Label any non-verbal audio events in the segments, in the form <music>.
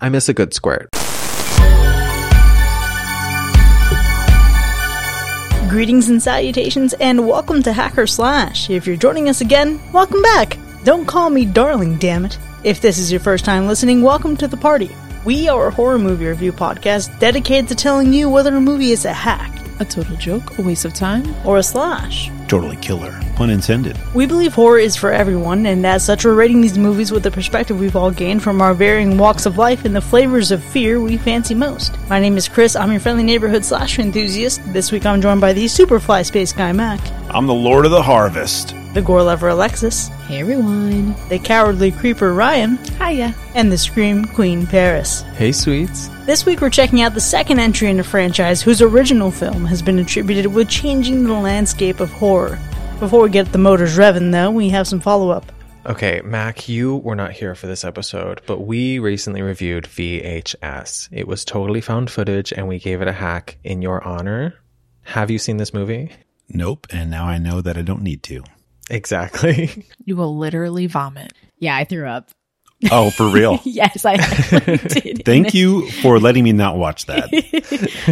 I miss a good squirt. Greetings and salutations, and welcome to Hacker Slash. If you're joining us again, welcome back. Don't call me darling, damn it. If this is your first time listening, welcome to the party. We are a horror movie review podcast dedicated to telling you whether a movie is a hack, A total joke, a waste of time. or a slash. Totally killer. Pun intended. We believe horror is for everyone, and as such, we're rating these movies with the perspective we've all gained from our varying walks of life and the flavors of fear we fancy most. My name is Chris, I'm your friendly neighborhood slasher enthusiast. This week I'm joined by the Superfly Space Guy Mac, I'm the Lord of the Harvest. The Gore Lover Alexis, Hey everyone. the Cowardly Creeper Ryan, Hiya. and the Scream Queen Paris. Hey, sweets. This week we're checking out the second entry in the franchise whose original film has been attributed with changing the landscape of horror. Before we get the motors revving, though, we have some follow up. Okay, Mac, you were not here for this episode, but we recently reviewed VHS. It was totally found footage, and we gave it a hack in your honor. Have you seen this movie? Nope. And now I know that I don't need to. Exactly. <laughs> You will literally vomit. Yeah, I threw up. Oh, for real. <laughs> Yes, I <laughs> did. Thank you for letting me not watch that.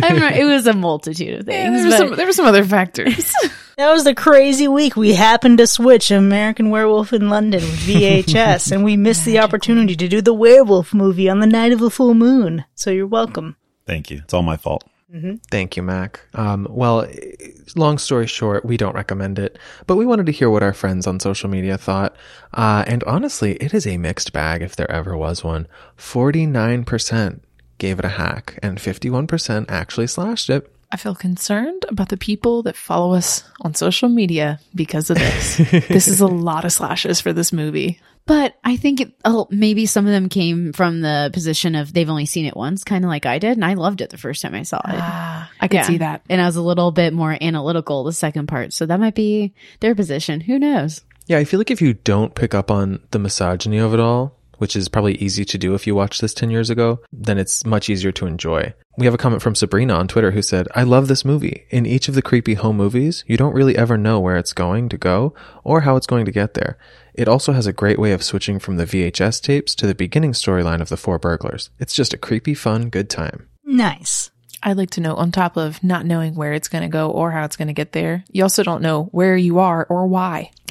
I don't know, it was a multitude of Yeah, things. there, were but some, there were some other factors. That was the crazy week. We happened to switch American Werewolf in London with VHS, and we missed the opportunity to do the werewolf movie on the night of a full moon. So you're welcome. Thank you. It's all my fault. Thank you, Mac. Um, well, long story short, we don't recommend it, but we wanted to hear what our friends on social media thought. Uh, and honestly, it is a mixed bag if there ever was one. 49% gave it a hack, and 51% actually slashed it. I feel concerned about the people that follow us on social media because of this. <laughs> this is a lot of slashes for this movie. But I think it, oh, maybe some of them came from the position of they've only seen it once, kind of like I did, and I loved it the first time I saw it. Ah, I could Yeah. see that. And I was a little bit more analytical the second part, so that might be their position. Who knows? Yeah, I feel like if you don't pick up on the misogyny of it all, which is probably easy to do if you watched this 10 years ago, then it's much easier to enjoy. We have a comment from Sabrina on Twitter who said, I love this movie. In each of the creepy home movies, you don't really ever know where it's going to go or how it's going to get there. It also has a great way of switching from the VHS tapes to the beginning storyline of the four burglars. It's just a creepy, fun, good time. Nice. I'd like to know on top of not knowing where it's going to go or how it's going to get there, you also don't know where you are or why. <laughs>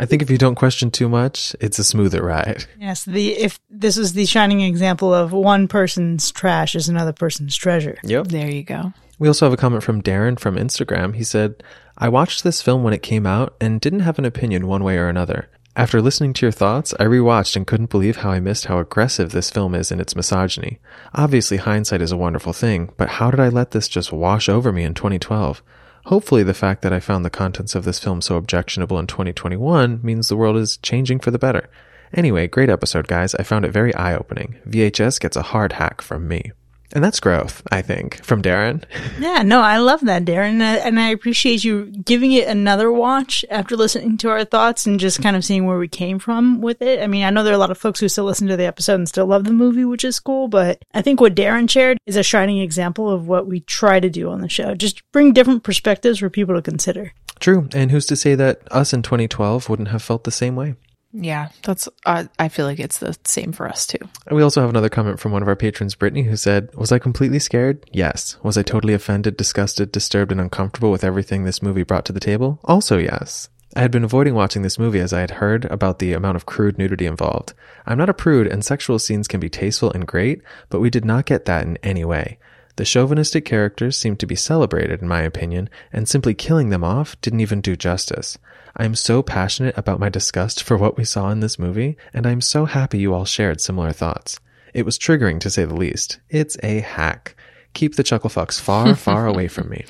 I think if you don't question too much, it's a smoother ride. <laughs> Yes, the if this was the shining example of one person's trash is another person's treasure. Yep. There you go. We also have a comment from Darren from Instagram. He said, I watched this film when it came out and didn't have an opinion one way or another. After listening to your thoughts, I rewatched and couldn't believe how I missed how aggressive this film is in its misogyny. Obviously, hindsight is a wonderful thing, but how did I let this just wash over me in 2012? Hopefully, the fact that I found the contents of this film so objectionable in 2021 means the world is changing for the better. Anyway, great episode, guys. I found it very eye opening. VHS gets a hard hack from me. And that's growth, I think, from Darren. <laughs> Yeah, no, I love that, Darren, and I, and I appreciate you giving it another watch after listening to our thoughts and just kind of seeing where we came from with it. I mean, I know there are a lot of folks who still listen to the episode and still love the movie, which is cool, but I think what Darren shared is a shining example of what we try to do on the show. Just bring different perspectives for people to consider. True. And who's to say that us in 2012 wouldn't have felt the same way? Yeah, that's. Uh, I feel like it's the same for us too. We also have another comment from one of our patrons, Brittany, who said, Was I completely scared? Yes. Was I totally offended, disgusted, disturbed, and uncomfortable with everything this movie brought to the table? Also, yes. I had been avoiding watching this movie as I had heard about the amount of crude nudity involved. I'm not a prude, and sexual scenes can be tasteful and great, but we did not get that in any way. The chauvinistic characters seemed to be celebrated, in my opinion, and simply killing them off didn't even do justice. I am so passionate about my disgust for what we saw in this movie, and I am so happy you all shared similar thoughts. It was triggering to say the least. It's a hack. Keep the chuckle fucks far, <laughs> far away from me.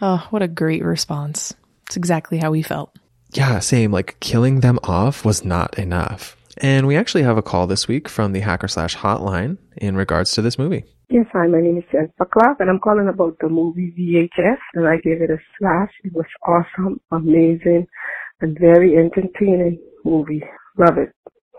Oh, what a great response. It's exactly how we felt. Yeah, same. Like killing them off was not enough. And we actually have a call this week from the Hacker Slash hotline in regards to this movie. Yes, hi, my name is Jennifer Clark, and I'm calling about the movie VHS, and I gave it a slash. It was awesome, amazing, and very entertaining movie. Love it.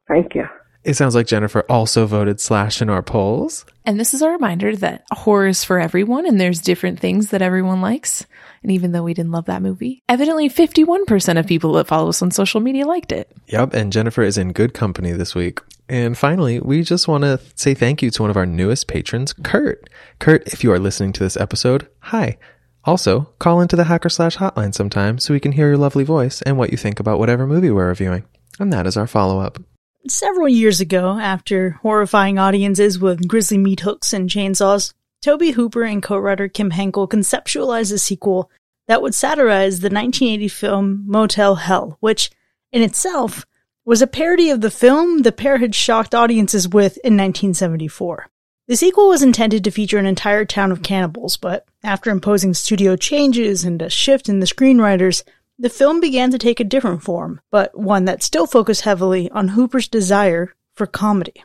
Thank you. It sounds like Jennifer also voted slash in our polls. And this is a reminder that horror is for everyone and there's different things that everyone likes. And even though we didn't love that movie, evidently 51% of people that follow us on social media liked it. Yep, and Jennifer is in good company this week. And finally, we just want to say thank you to one of our newest patrons, Kurt. Kurt, if you are listening to this episode, hi. Also, call into the Hacker Slash hotline sometime so we can hear your lovely voice and what you think about whatever movie we're reviewing. And that is our follow up. Several years ago, after horrifying audiences with grisly meat hooks and chainsaws, Tobe Hooper and co-writer Kim Henkel conceptualized a sequel that would satirize the 1980 film Motel Hell, which, in itself, was a parody of the film the pair had shocked audiences with in 1974. The sequel was intended to feature an entire town of cannibals, but after imposing studio changes and a shift in the screenwriters, the film began to take a different form, but one that still focused heavily on Hooper's desire for comedy.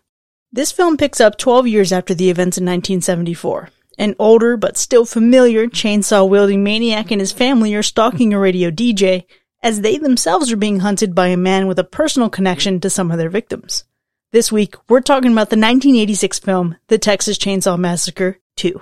This film picks up 12 years after the events in 1974. An older but still familiar chainsaw wielding maniac and his family are stalking a radio DJ as they themselves are being hunted by a man with a personal connection to some of their victims. This week, we're talking about the 1986 film, The Texas Chainsaw Massacre 2.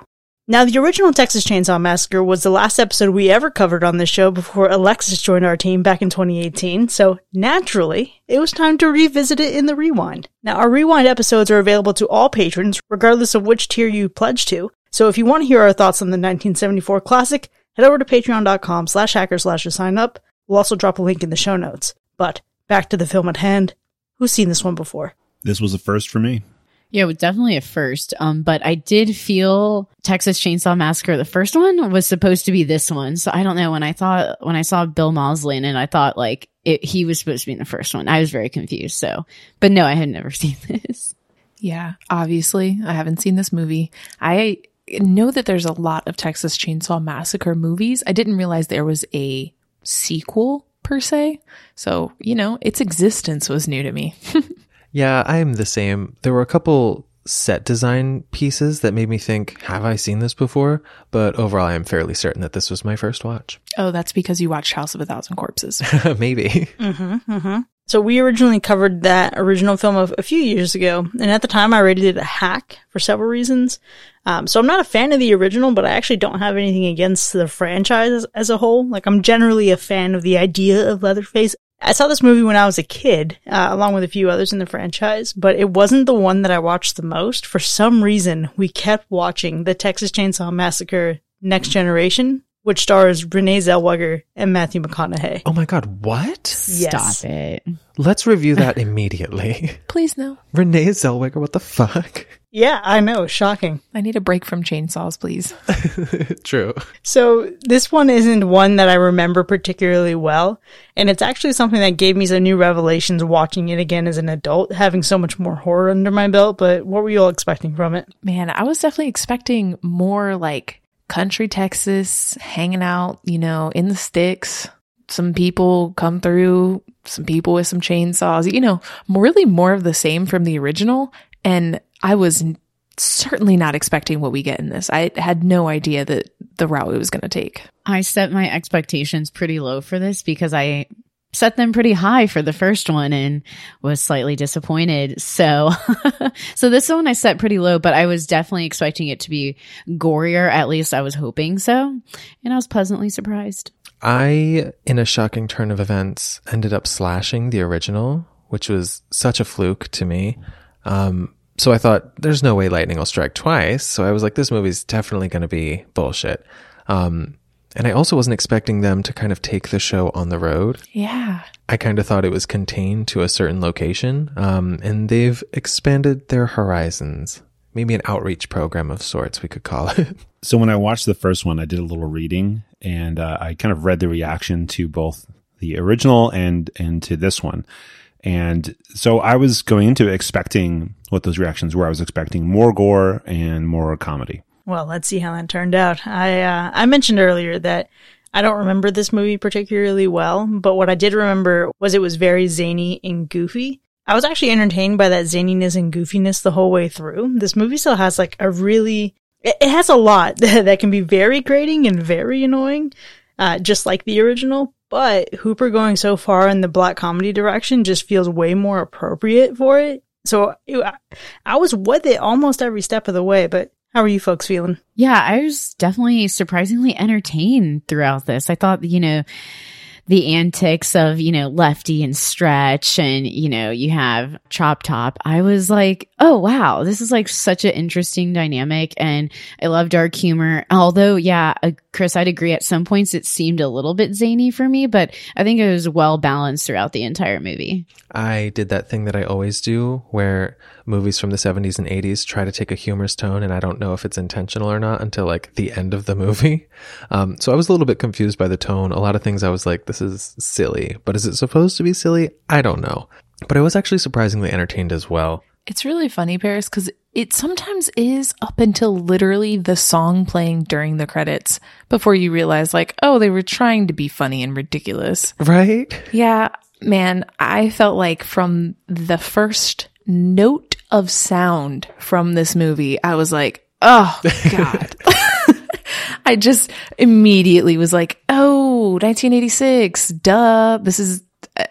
Now, the original Texas Chainsaw Massacre was the last episode we ever covered on this show before Alexis joined our team back in 2018, so naturally, it was time to revisit it in the rewind. Now, our rewind episodes are available to all patrons, regardless of which tier you pledge to, so if you want to hear our thoughts on the 1974 classic, head over to patreon.com slash hacker slash to sign up. We'll also drop a link in the show notes. But back to the film at hand. Who's seen this one before? This was a first for me. Yeah, it was definitely a first. Um, but I did feel Texas Chainsaw Massacre, the first one, was supposed to be this one. So I don't know. When I thought, when I saw Bill Moseley and I thought like it, he was supposed to be in the first one. I was very confused. So, but no, I had never <laughs> seen this. Yeah, obviously, I haven't seen this movie. I know that there's a lot of Texas Chainsaw Massacre movies. I didn't realize there was a sequel per se. So, you know, its existence was new to me. <laughs> Yeah, I'm the same. There were a couple set design pieces that made me think, have I seen this before? But overall, I am fairly certain that this was my first watch. <laughs> oh, that's because you watched House of a Thousand Corpses. <laughs> Maybe. So we originally covered that original film a, a few years ago, and at the time I rated it a hack for several reasons. Um, so I'm not a fan of the original, but I actually don't have anything against the franchise as, as a whole. Like I'm generally a fan of the idea of Leatherface. I saw this movie when I was a kid, uh, along with a few others in the franchise, but it wasn't the one that I watched the most. For some reason, we kept watching the Texas Chainsaw Massacre Next Generation, which stars Renee Zellweger and Matthew McConaughey. Oh my God, what? Yes. Stop it. Let's review that immediately. <laughs> Please no. Renee Zellweger, what the fuck? Yeah, I know, shocking. I need a break from chainsaws, please. <laughs> True. So this one isn't one that I remember particularly well, and it's actually something that gave me some new revelations watching it again as an adult, having so much more horror under my belt. But what were you all expecting from it? Man, I was definitely expecting more like country Texas, hanging out, you know, in the sticks. Some people come through, some people with some chainsaws, you know, really more of the same from the original. And I was certainly not expecting what we get in this. I had no idea that the route it was going to take. I set my expectations pretty low for this because I set them pretty high for the first one and was slightly disappointed. So, <laughs> so this one I set pretty low, but I was definitely expecting it to be gorier. At least I was hoping so. And I was pleasantly surprised. I, in a shocking turn of events, ended up slashing the original, which was such a fluke to me. Um, so I thought, there's no way lightning will strike twice. So I was like, this movie's definitely going to be bullshit. Um, and I also wasn't expecting them to kind of take the show on the road. Yeah. I kind of thought it was contained to a certain location. Um, and they've expanded their horizons. Maybe an outreach program of sorts, we could call it. <laughs> So when I watched the first one, I did a little reading and uh, I kind of read the reaction to both the original and and to this one. And so I was going into expecting what those reactions were. I was expecting more gore and more comedy. Well, let's see how that turned out. I uh, I mentioned earlier that I don't remember this movie particularly well, but what I did remember was it was very zany and goofy. I was actually entertained by that zaniness and goofiness the whole way through. This movie still has like a really it has a lot <laughs> that can be very grating and very annoying, uh, just like the original. But Hooper going so far in the black comedy direction just feels way more appropriate for it. So I was with it almost every step of the way. But how are you folks feeling? Yeah, I was definitely surprisingly entertained throughout this. I thought, you know, the antics of, you know, Lefty and Stretch and, you know, you have Chop Top. I was like, oh, wow, this is like such an interesting dynamic. And I love dark humor. Although, yeah, uh, Chris, I'd agree at some points it seemed a little bit zany for me, but I think it was well balanced throughout the entire movie. I did that thing that I always do where movies from the 70s and 80s try to take a humorous tone and I don't know if it's intentional or not until like the end of the movie. <laughs> Um, so I was a little bit confused by the tone. A lot of things I was like, this is silly, but is it supposed to be silly? I don't know. But I was actually surprisingly entertained as well. It's really funny, Paris, because it sometimes is up until literally the song playing during the credits before you realize, like, oh, they were trying to be funny and ridiculous. Right? Yeah, man, I felt like from the first note of sound from this movie, I was like, oh, <laughs> God. <laughs> I just immediately was like, oh, 1986, duh. This is, uh,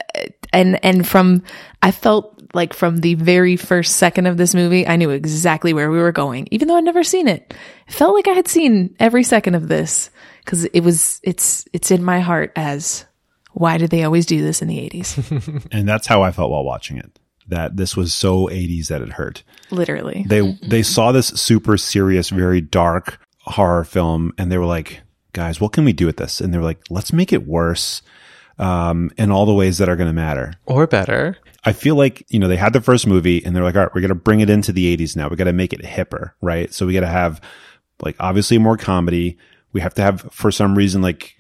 and, and from, I felt like from the very first second of this movie, I knew exactly where we were going, even though I'd never seen it. It felt like I had seen every second of this because it was, it's, it's in my heart as why did they always do this in the 80s? <laughs> and that's how I felt while watching it. That this was so 80s that it hurt. Literally. They they saw this super serious, very dark horror film, and they were like, "Guys, what can we do with this?" And they were like, "Let's make it worse." Um, in all the ways that are going to matter. Or better. I feel like, you know, they had the first movie and they're like, all right, we're going to bring it into the 80s now. We got to make it hipper, right? So we got to have like obviously more comedy. We have to have, for some reason, like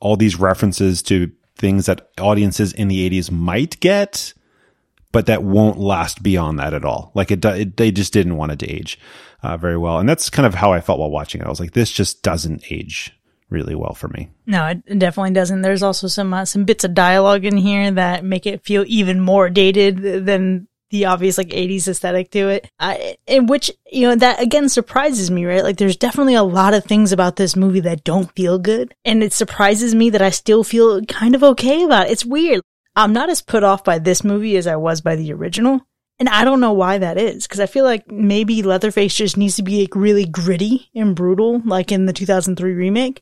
all these references to things that audiences in the 80s might get, but that won't last beyond that at all. Like it, it they just didn't want it to age uh, very well. And that's kind of how I felt while watching it. I was like, this just doesn't age really well for me. No, it definitely doesn't. There's also some uh, some bits of dialogue in here that make it feel even more dated than the obvious like 80s aesthetic to it. In which, you know, that again surprises me, right? Like there's definitely a lot of things about this movie that don't feel good. And it surprises me that I still feel kind of okay about it. It's weird. I'm not as put off by this movie as I was by the original. And I don't know why that is, because I feel like maybe Leatherface just needs to be like really gritty and brutal, like in the 2003 remake,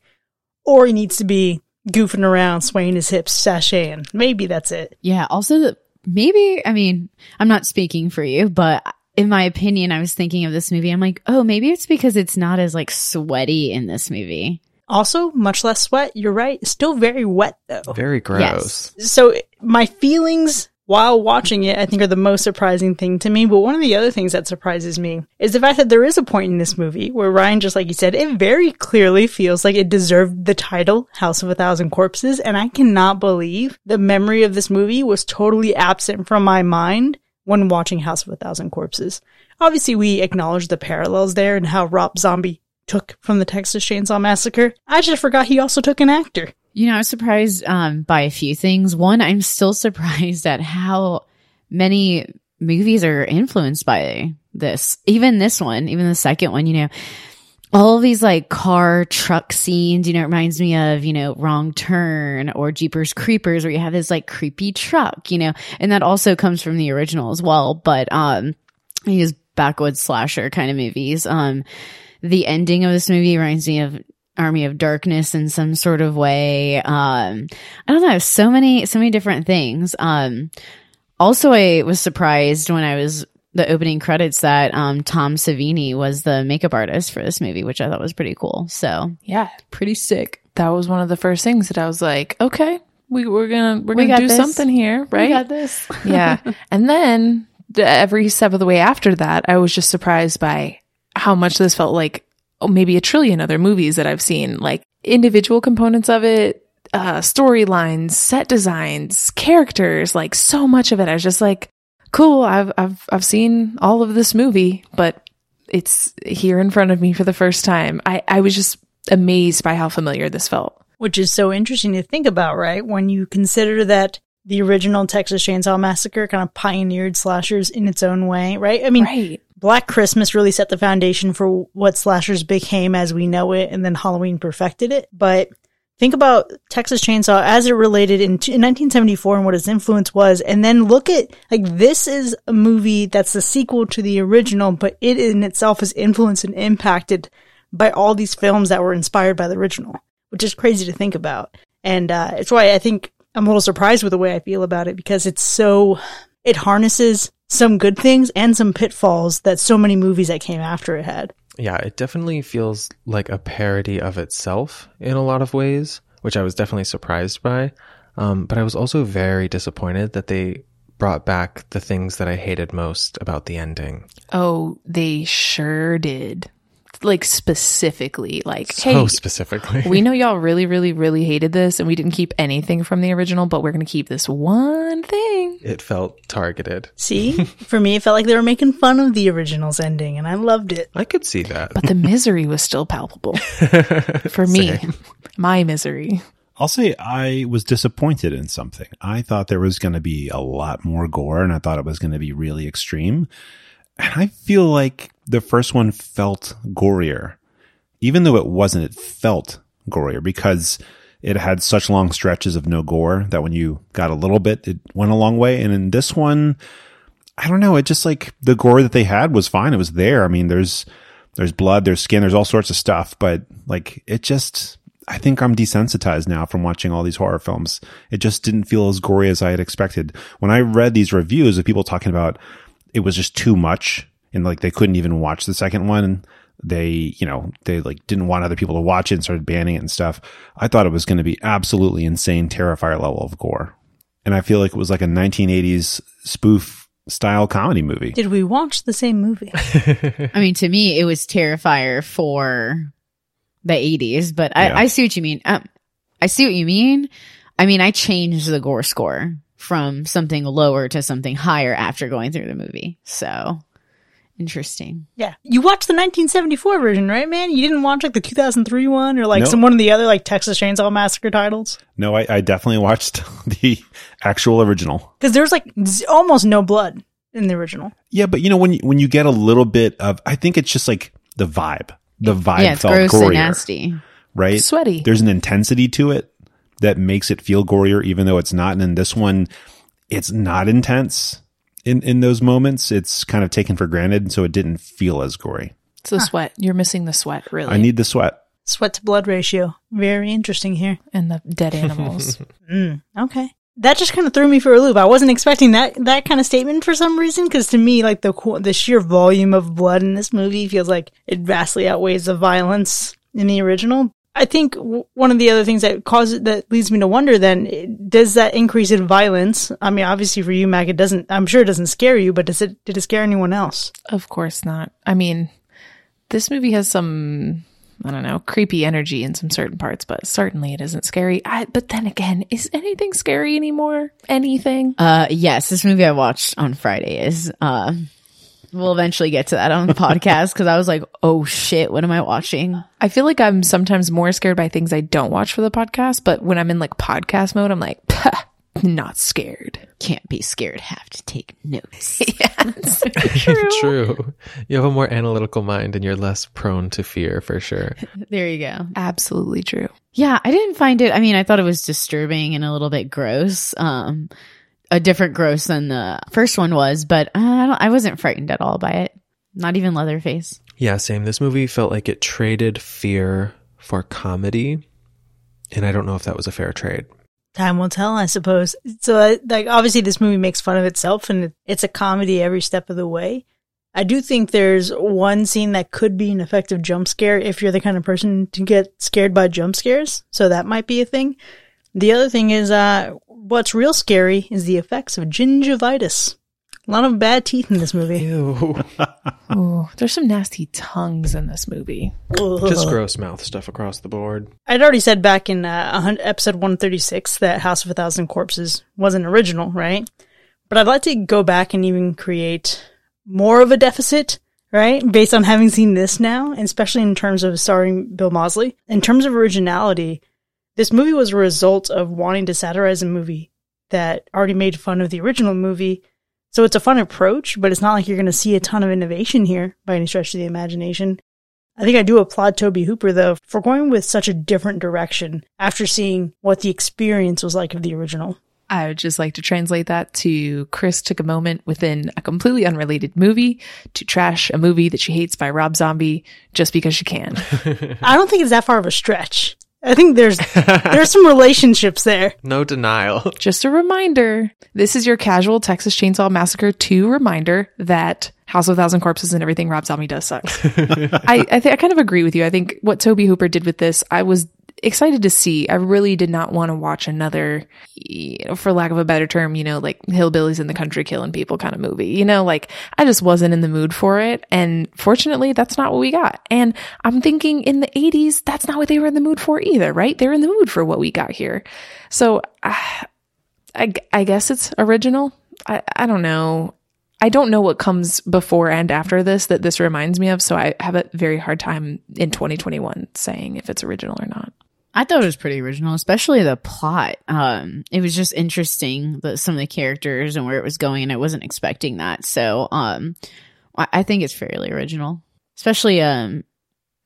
or he needs to be goofing around, swaying his hips, sashaying. Maybe that's it. Yeah. Also, maybe, I mean, I'm not speaking for you, but in my opinion, I was thinking of this movie. I'm like, oh, maybe it's because it's not as like sweaty in this movie. Also, much less sweat. You're right. Still very wet though. Very gross. So my feelings while watching it, I think are the most surprising thing to me. But one of the other things that surprises me is the fact that there is a point in this movie where Ryan, just like you said, it very clearly feels like it deserved the title House of a Thousand Corpses. And I cannot believe the memory of this movie was totally absent from my mind when watching House of a Thousand Corpses. Obviously, we acknowledge the parallels there and how Rob Zombie took from the Texas Chainsaw Massacre. I just forgot he also took an actor. You know, I was surprised um, by a few things. One, I'm still <laughs> surprised at how many movies are influenced by this. Even this one, even the second one, you know, all these like car truck scenes, you know, it reminds me of, you know, Wrong Turn or Jeepers Creepers where you have this like creepy truck, you know, and that also comes from the original as well. But, um, these backwoods slasher kind of movies. Um, the ending of this movie reminds me of Army of Darkness in some sort of way. Um, I don't know, so many, so many different things. Um, also, I was surprised when I was the opening credits that um, Tom Savini was the makeup artist for this movie, which I thought was pretty cool. So Yeah, pretty sick. That was one of the first things that I was like, okay, we, we're gonna we're We gonna got do this. something here, right? we got this. <laughs> yeah. And then every step of the way after that, I was just surprised by how much this felt like oh, maybe a trillion other movies that I've seen, like individual components of it, uh, storylines, set designs, characters, like so much of it. I was just like, cool. I've, I've, I've seen all of this movie, but it's here in front of me for the first time. I, I was just amazed by how familiar this felt. Which is so interesting to think about, right? When you consider that the original Texas Chainsaw Massacre kind of pioneered slashers in its own way, right? I mean, Right. Black Christmas really set the foundation for what slashers became as we know it, and then Halloween perfected it. But think about Texas Chainsaw as it related in, in 1974 and what its influence was, and then look at like this is a movie that's the sequel to the original, but it in itself is influenced and impacted by all these films that were inspired by the original, which is crazy to think about. And uh, it's why I think I'm a little surprised with the way I feel about it because it's so it harnesses some good things and some pitfalls that so many movies that came after it had. Yeah, it definitely feels like a parody of itself in a lot of ways, which I was definitely surprised by. Um, but I was also very disappointed that they brought back the things that I hated most about the ending. Oh, they sure did. Like specifically, like, So hey, specifically. we know y'all really, really, really hated this and we didn't keep anything from the original, but we're going to keep this one thing. it felt targeted. See, for me, it felt like they were making fun of the original's ending, and I loved it. I could see that. But the misery was still palpable <laughs> for me. My misery. I'll say I was disappointed in something. I thought there was going to be a lot more gore and I thought it was going to be really extreme. And I feel like the first one felt gorier. Even though it wasn't, it felt gorier because it had such long stretches of no gore that when you got a little bit, it went a long way. And in this one, I don't know. It just like the gore that they had was fine. It was there. I mean, there's, there's blood, there's skin, there's all sorts of stuff, but like it just, I think I'm desensitized now from watching all these horror films. It just didn't feel as gory as I had expected. When I read these reviews of people talking about it was just too much and like they couldn't even watch the second one. They, you know, they like didn't want other people to watch it and started banning it and stuff. I thought it was going to be absolutely insane, terrifier level of gore. And I feel like it was like a 1980s spoof style comedy movie. Did we watch the same movie? <laughs> I mean, to me, it was Terrifier for the 80s, but I, Yeah. I see what you mean. Um, I see what you mean. I mean, I changed the gore score from something lower to something higher after going through the movie. So interesting. yeah, you watched the 1974 version, right, man? You didn't watch like the 2003 one or like No. some one of the other like Texas Chainsaw Massacre titles No, I, I definitely <laughs> watched the actual original. because there's like z- almost no blood in the original. Yeah, but you know when you, when you get a little bit of, I think it's just like the vibe. The vibe yeah, it's felt gross gorier, and nasty. right? Sweaty. There's an intensity to it that makes it feel gorier, even though it's not. And in this one, it's not intense in in those moments. It's kind of taken for granted, so it didn't feel as gory. It's the sweat. You're missing the sweat, really. I need the sweat. Sweat to blood ratio, very interesting here. and the dead animals. <laughs> Mm, okay. That just kind of threw me for a loop. I wasn't expecting that that kind of statement for some reason because to me, like the the sheer volume of blood in this movie feels like it vastly outweighs the violence in the original. I think w- one of the other things that causes that leads me to wonder then does that increase in violence? I mean, obviously for you, Mac, it doesn't. I'm sure it doesn't scare you, but does it? Did it scare anyone else? of course not. I mean, this movie has some, I don't know, creepy energy in some certain parts, but certainly it isn't scary. I, but then again, is anything scary anymore? Anything? Uh, yes, this movie I watched on Friday is, uh, we'll eventually get to that on the podcast because I was like, oh shit, what am I watching? I feel like I'm sometimes more scared by things I don't watch for the podcast, but when I'm in like podcast mode, I'm like, <laughs> not scared. Can't be scared, have to take notes. <laughs> Yes, <laughs> true. True. You have a more analytical mind and you're less prone to fear for sure. there you go. Absolutely true. Yeah, I didn't find it. I mean, I thought it was disturbing and a little bit gross. Um, a different gross than the first one was, but uh, I, don't, I wasn't frightened at all by it. Not even Leatherface. Yeah, same. This movie felt like it traded fear for comedy. And I don't know if that was a fair trade. Time will tell, I suppose. So, like, obviously, this movie makes fun of itself, and it's a comedy every step of the way. I do think there's one scene that could be an effective jump scare if you're the kind of person to get scared by jump scares. So that might be a thing. The other thing is, uh, what's real scary is the effects of gingivitis. A lot of bad teeth in this movie. Ew. <laughs> Ooh, there's some nasty tongues in this movie. Just gross mouth stuff across the board. I'd already said back in uh, episode 136 that House of a Thousand Corpses wasn't original, right? But I'd like to go back and even create more of a deficit, right? Based on having seen this now, and especially in terms of starring Bill Moseley. In terms of originality, this movie was a result of wanting to satirize a movie that already made fun of the original movie. So it's a fun approach, but it's not like you're going to see a ton of innovation here by any stretch of the imagination. I think I do applaud Tobe Hooper though for going with such a different direction after seeing what the experience was like of the original. I would just like to translate that to Chris took a moment within a completely unrelated movie to trash a movie that she hates by Rob Zombie just because she can. <laughs> I don't think it's that far of a stretch. I think there's there's some relationships there. <laughs> No denial. just a reminder this is your casual Texas Chainsaw Massacre 2 reminder that House of a Thousand Corpses and everything Rob Zombie does sucks. <laughs> I, I, th- I kind of agree with you. I think what Tobe Hooper did with this, I was excited to see. I really did not want to watch another, you know, for lack of a better term, you know, like hillbillies in the country killing people kind of movie. You know, like I just wasn't in the mood for it. And fortunately, that's not what we got. And I'm thinking in the 80s, that's not what they were in the mood for either, right? They're in the mood for what we got here. So uh, <sighs> I, I guess it's original. I, I don't know. I don't know what comes before and after this that this reminds me of, so I have a very hard time in 2021 saying if it's original or not. I thought it was pretty original, especially the plot. Um, it was just interesting, the, some of the characters and where it was going, and I wasn't expecting that. So, um, I, I think it's fairly original, especially um,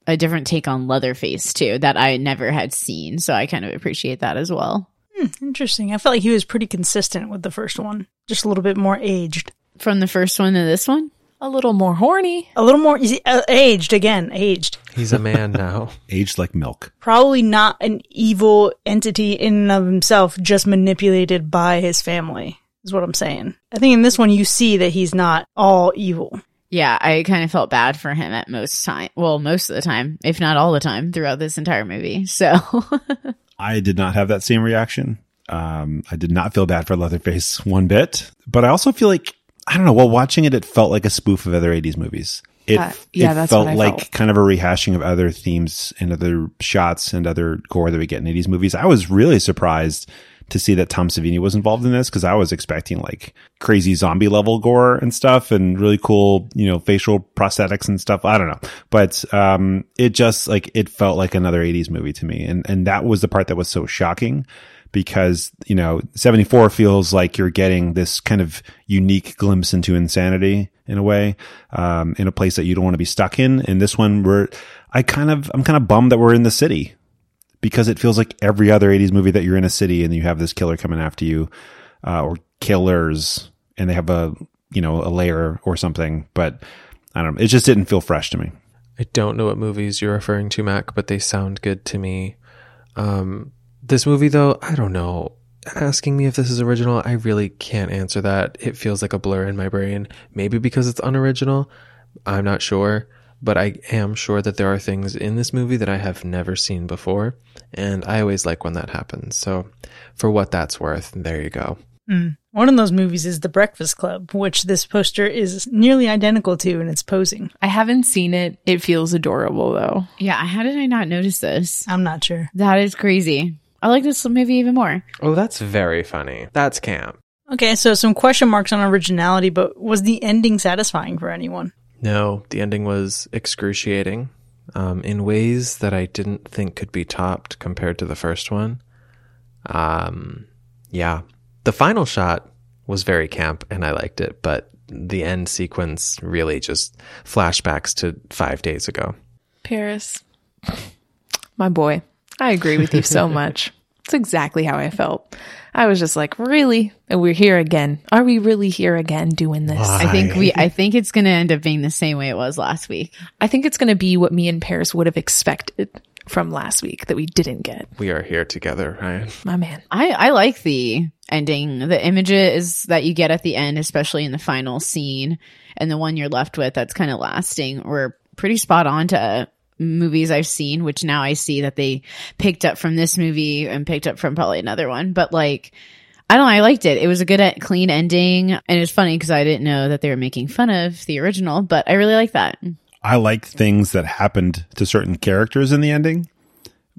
a different take on Leatherface too that I never had seen. So I kind of appreciate that as well. Hmm, interesting. I felt like he was pretty consistent with the first one, just a little bit more aged. From the first one to this one, A little more horny. A little more uh, aged again, aged. He's a man <laughs> now. Aged like milk. Probably not an evil entity in and of himself, just manipulated by his family, is what I'm saying. I think in this one, you see that he's not all evil. yeah, I kind of felt bad for him at most time. Well, most of the time, if not all the time, throughout this entire movie. So, <laughs> I did not have that same reaction. Um, I did not feel bad for Leatherface one bit, but I also feel like I don't know. While watching it, it felt like a spoof of other '80s movies. It, Uh, yeah, it that's felt like felt. kind of a rehashing of other themes and other shots and other gore that we get in '80s movies. I was really surprised to see that Tom Savini was involved in this because I was expecting like crazy zombie level gore and stuff and really cool, you know, facial prosthetics and stuff. I don't know, but um, it just like it felt like another '80s movie to me, and and that was the part that was so shocking because you know 74 feels like you're getting this kind of unique glimpse into insanity in a way um, in a place that you don't want to be stuck in. And this one we're i kind of i'm kind of bummed that we're in the city because it feels like every other 80s movie that you're in a city and you have this killer coming after you uh, or killers and they have a you know a layer or something. But i don't know. It just didn't feel fresh to me. I don't know what movies you're referring to, Mac, but they sound good to me. Um, this movie, though, I don't know. Asking me if this is original, I really can't answer that. It feels like a blur in my brain. Maybe because it's unoriginal. I'm not sure. But I am sure that there are things in this movie that I have never seen before. And I always like when that happens. So, for what that's worth, there you go. Hmm. One of those movies is The Breakfast Club, which this poster is nearly identical to in its posing. I haven't seen it. It feels adorable though. yeah, how did I not notice this? I'm not sure. That is crazy. I like this movie even more. Oh, that's very funny. That's camp. Okay, so some question marks on originality, but was the ending satisfying for anyone? No, the ending was excruciating um, in ways that I didn't think could be topped compared to the first one. Um, yeah, the final shot was very camp and I liked it, but the end sequence really just flashbacks to five days ago. Paris, my boy, I agree with you so <laughs> much. It's exactly how I felt. I was just like, really? And we're here again. Are we really here again doing this? I think we, I think it's going to end up being the same way it was last week. I think it's going to be what me and Paris would have expected from last week that we didn't get. We are here together, Ryan. My man. I, I like the ending, the images that you get at the end, especially in the final scene and the one you're left with that's kind of lasting were pretty spot on to movies I've seen, which now I see that they picked up from this movie and picked up from probably another one. But like, I don't know, I liked it. It was a good, clean ending. And it was funny because I didn't know that they were making fun of the original, but I really like that. I like things that happened to certain characters in the ending,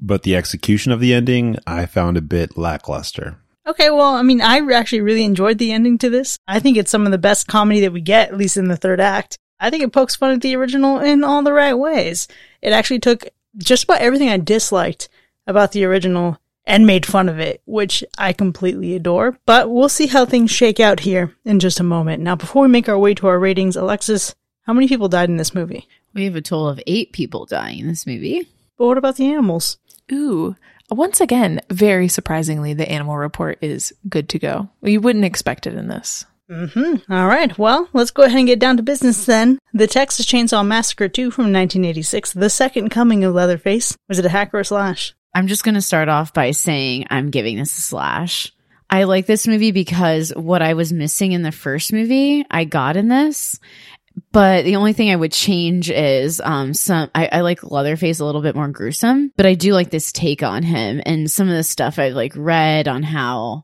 but the execution of the ending I found a bit lackluster. Okay, well, I mean, I actually really enjoyed the ending to this. I think it's some of the best comedy that we get, at least in the third act. I think it pokes fun at the original in all the right ways. It actually took just about everything I disliked about the original and made fun of it, which I completely adore. But we'll see how things shake out here in just a moment. Now, before we make our way to our ratings, Alexis, how many people died in this movie? We have a total of eight people dying in this movie. But what about the animals? Ooh. Once again, very surprisingly, the animal report is good to go. You wouldn't expect it in this. Mm-hmm. All right. Well, let's go ahead and get down to business then. The Texas Chainsaw Massacre 2 from 1986, the second coming of Leatherface. Was it a hack or a slash? I'm just going to start off by saying I'm giving this a slash. I like this movie because what I was missing in the first movie, I got in this. But the only thing I would change is um some I, I like Leatherface a little bit more gruesome, but I do like this take on him and some of the stuff I've like read on how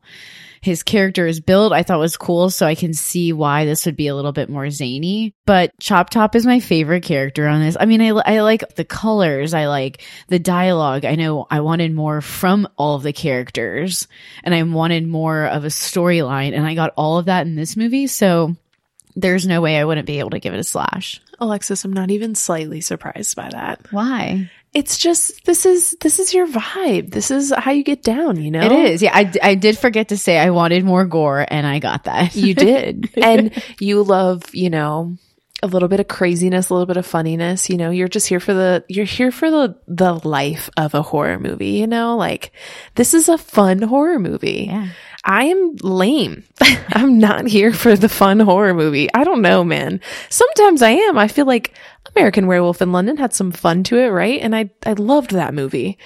his character is built, I thought was cool. So I can see why this would be a little bit more zany. But Chop Top is my favorite character on this. I mean, I, I like the colors. I like the dialogue. I know I wanted more from all of the characters and I wanted more of a storyline and I got all of that in this movie. So there's no way I wouldn't be able to give it a slash. Alexis, I'm not even slightly surprised by that. Why? It's just this is this is your vibe. This is how you get down, you know? It is. Yeah, I I did forget to say I wanted more gore and I got that. You did. <laughs> and you love, you know, a little bit of craziness, a little bit of funniness, you know, you're just here for the you're here for the the life of a horror movie, you know? Like this is a fun horror movie. Yeah. I am lame. <laughs> I'm not here for the fun horror movie. I don't know, man. Sometimes I am. I feel like American Werewolf in London had some fun to it, right? And I I loved that movie.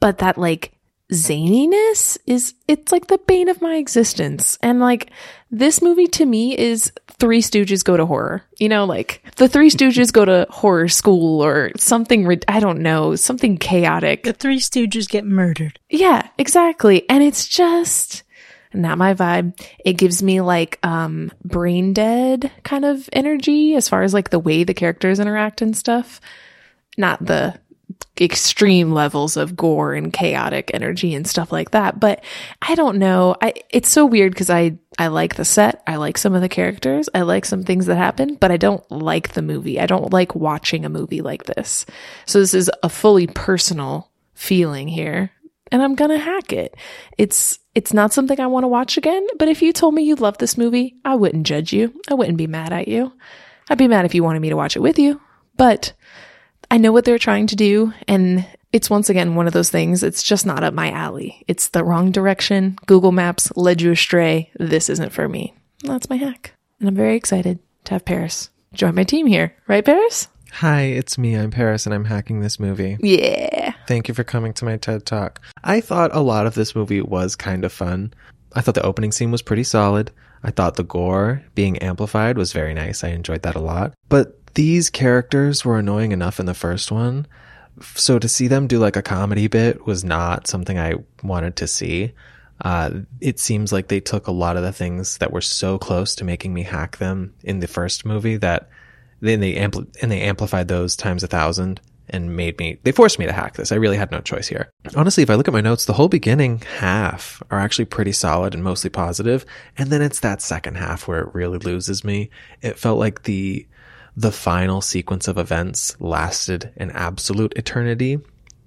But that like zaniness is it's like the bane of my existence. And like this movie to me is Three Stooges go to horror. You know, like the Three Stooges go to horror school or something I don't know, something chaotic. The Three Stooges get murdered. Yeah, exactly. And it's just not my vibe. It gives me like um brain dead kind of energy as far as like the way the characters interact and stuff. Not the extreme levels of gore and chaotic energy and stuff like that. But I don't know. I it's so weird because I I like the set. I like some of the characters. I like some things that happen, but I don't like the movie. I don't like watching a movie like this. So this is a fully personal feeling here. And I'm gonna hack it. It's it's not something I want to watch again, but if you told me you love this movie, I wouldn't judge you. I wouldn't be mad at you. I'd be mad if you wanted me to watch it with you. But I know what they're trying to do, and it's once again one of those things. It's just not up my alley. It's the wrong direction. Google Maps led you astray. This isn't for me. That's my hack. And I'm very excited to have Paris join my team here. Right, Paris? Hi, it's me. I'm Paris and I'm hacking this movie. Yeah. Thank you for coming to my TED Talk. I thought a lot of this movie was kind of fun. I thought the opening scene was pretty solid. I thought the gore being amplified was very nice. I enjoyed that a lot. But these characters were annoying enough in the first one. So to see them do like a comedy bit was not something I wanted to see. Uh, it seems like they took a lot of the things that were so close to making me hack them in the first movie that then they ampli- and they amplified those times a thousand and made me they forced me to hack this. I really had no choice here. Honestly, if I look at my notes, the whole beginning half are actually pretty solid and mostly positive, and then it's that second half where it really loses me. It felt like the the final sequence of events lasted an absolute eternity.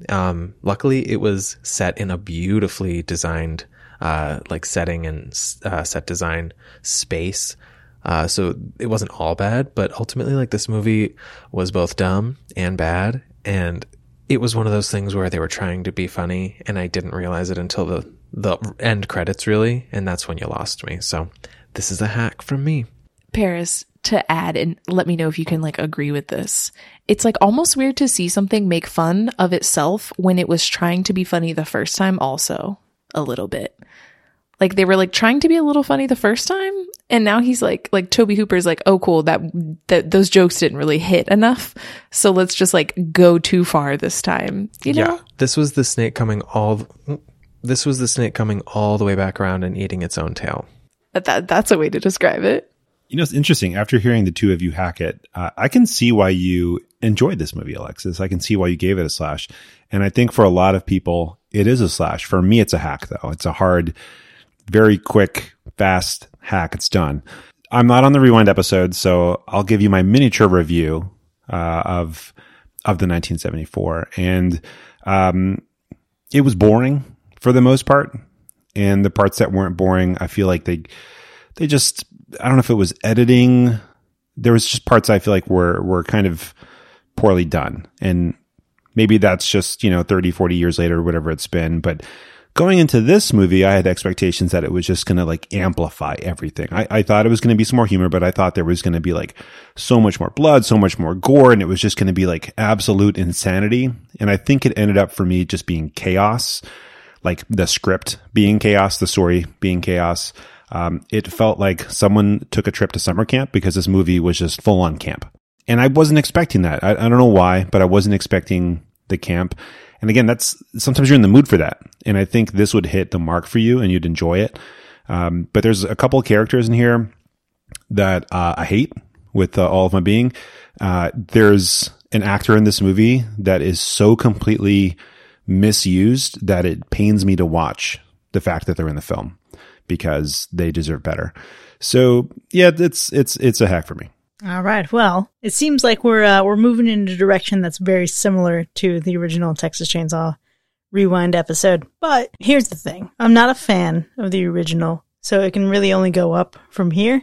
Um, luckily, it was set in a beautifully designed, uh, like setting and uh, set design space. Uh, so it wasn't all bad, but ultimately, like this movie was both dumb and bad, and it was one of those things where they were trying to be funny, and I didn't realize it until the the end credits, really, and that's when you lost me. So this is a hack from me. Paris, to add and let me know if you can like agree with this. It's like almost weird to see something make fun of itself when it was trying to be funny the first time also a little bit. Like they were like trying to be a little funny the first time and now he's like like Tobe Hooper's like, "Oh cool, that that those jokes didn't really hit enough. So let's just like go too far this time." You know? Yeah, this was the snake coming all. This was the snake coming all the way back around and eating its own tail. That, that that's a way to describe it. You know, it's interesting. After hearing the two of you hack it, uh, I can see why you enjoyed this movie, Alexis. I can see why you gave it a slash. And I think for a lot of people, it is a slash. For me, it's a hack, though. It's a hard, very quick, fast hack. It's done. I'm not on the rewind episode, so I'll give you my miniature review uh, of of the 1974, and um, it was boring for the most part. And the parts that weren't boring, I feel like they they just I don't know if it was editing. There was just parts I feel like were were kind of poorly done. And maybe that's just, you know, 30, 40 years later, or whatever it's been. But going into this movie, I had expectations that it was just going to like amplify everything. I, I thought it was going to be some more humor, but I thought there was going to be like so much more blood, so much more gore, and it was just going to be like absolute insanity. And I think it ended up for me just being chaos, like the script being chaos, the story being chaos. Um, it felt like someone took a trip to summer camp because this movie was just full on camp. And I wasn't expecting that. I, I don't know why, but I wasn't expecting the camp. And again, that's sometimes you're in the mood for that. And I think this would hit the mark for you and you'd enjoy it. Um, but there's a couple characters in here that uh, I hate with uh, all of my being. Uh, there's an actor in this movie that is so completely misused that it pains me to watch the fact that they're in the film because they deserve better. So yeah, it's it's it's a hack for me. All right. Well, it seems like we're uh, we're moving in a direction that's very similar to the original Texas Chainsaw Rewind episode. But here's the thing: I'm not a fan of the original, so it can really only go up from here.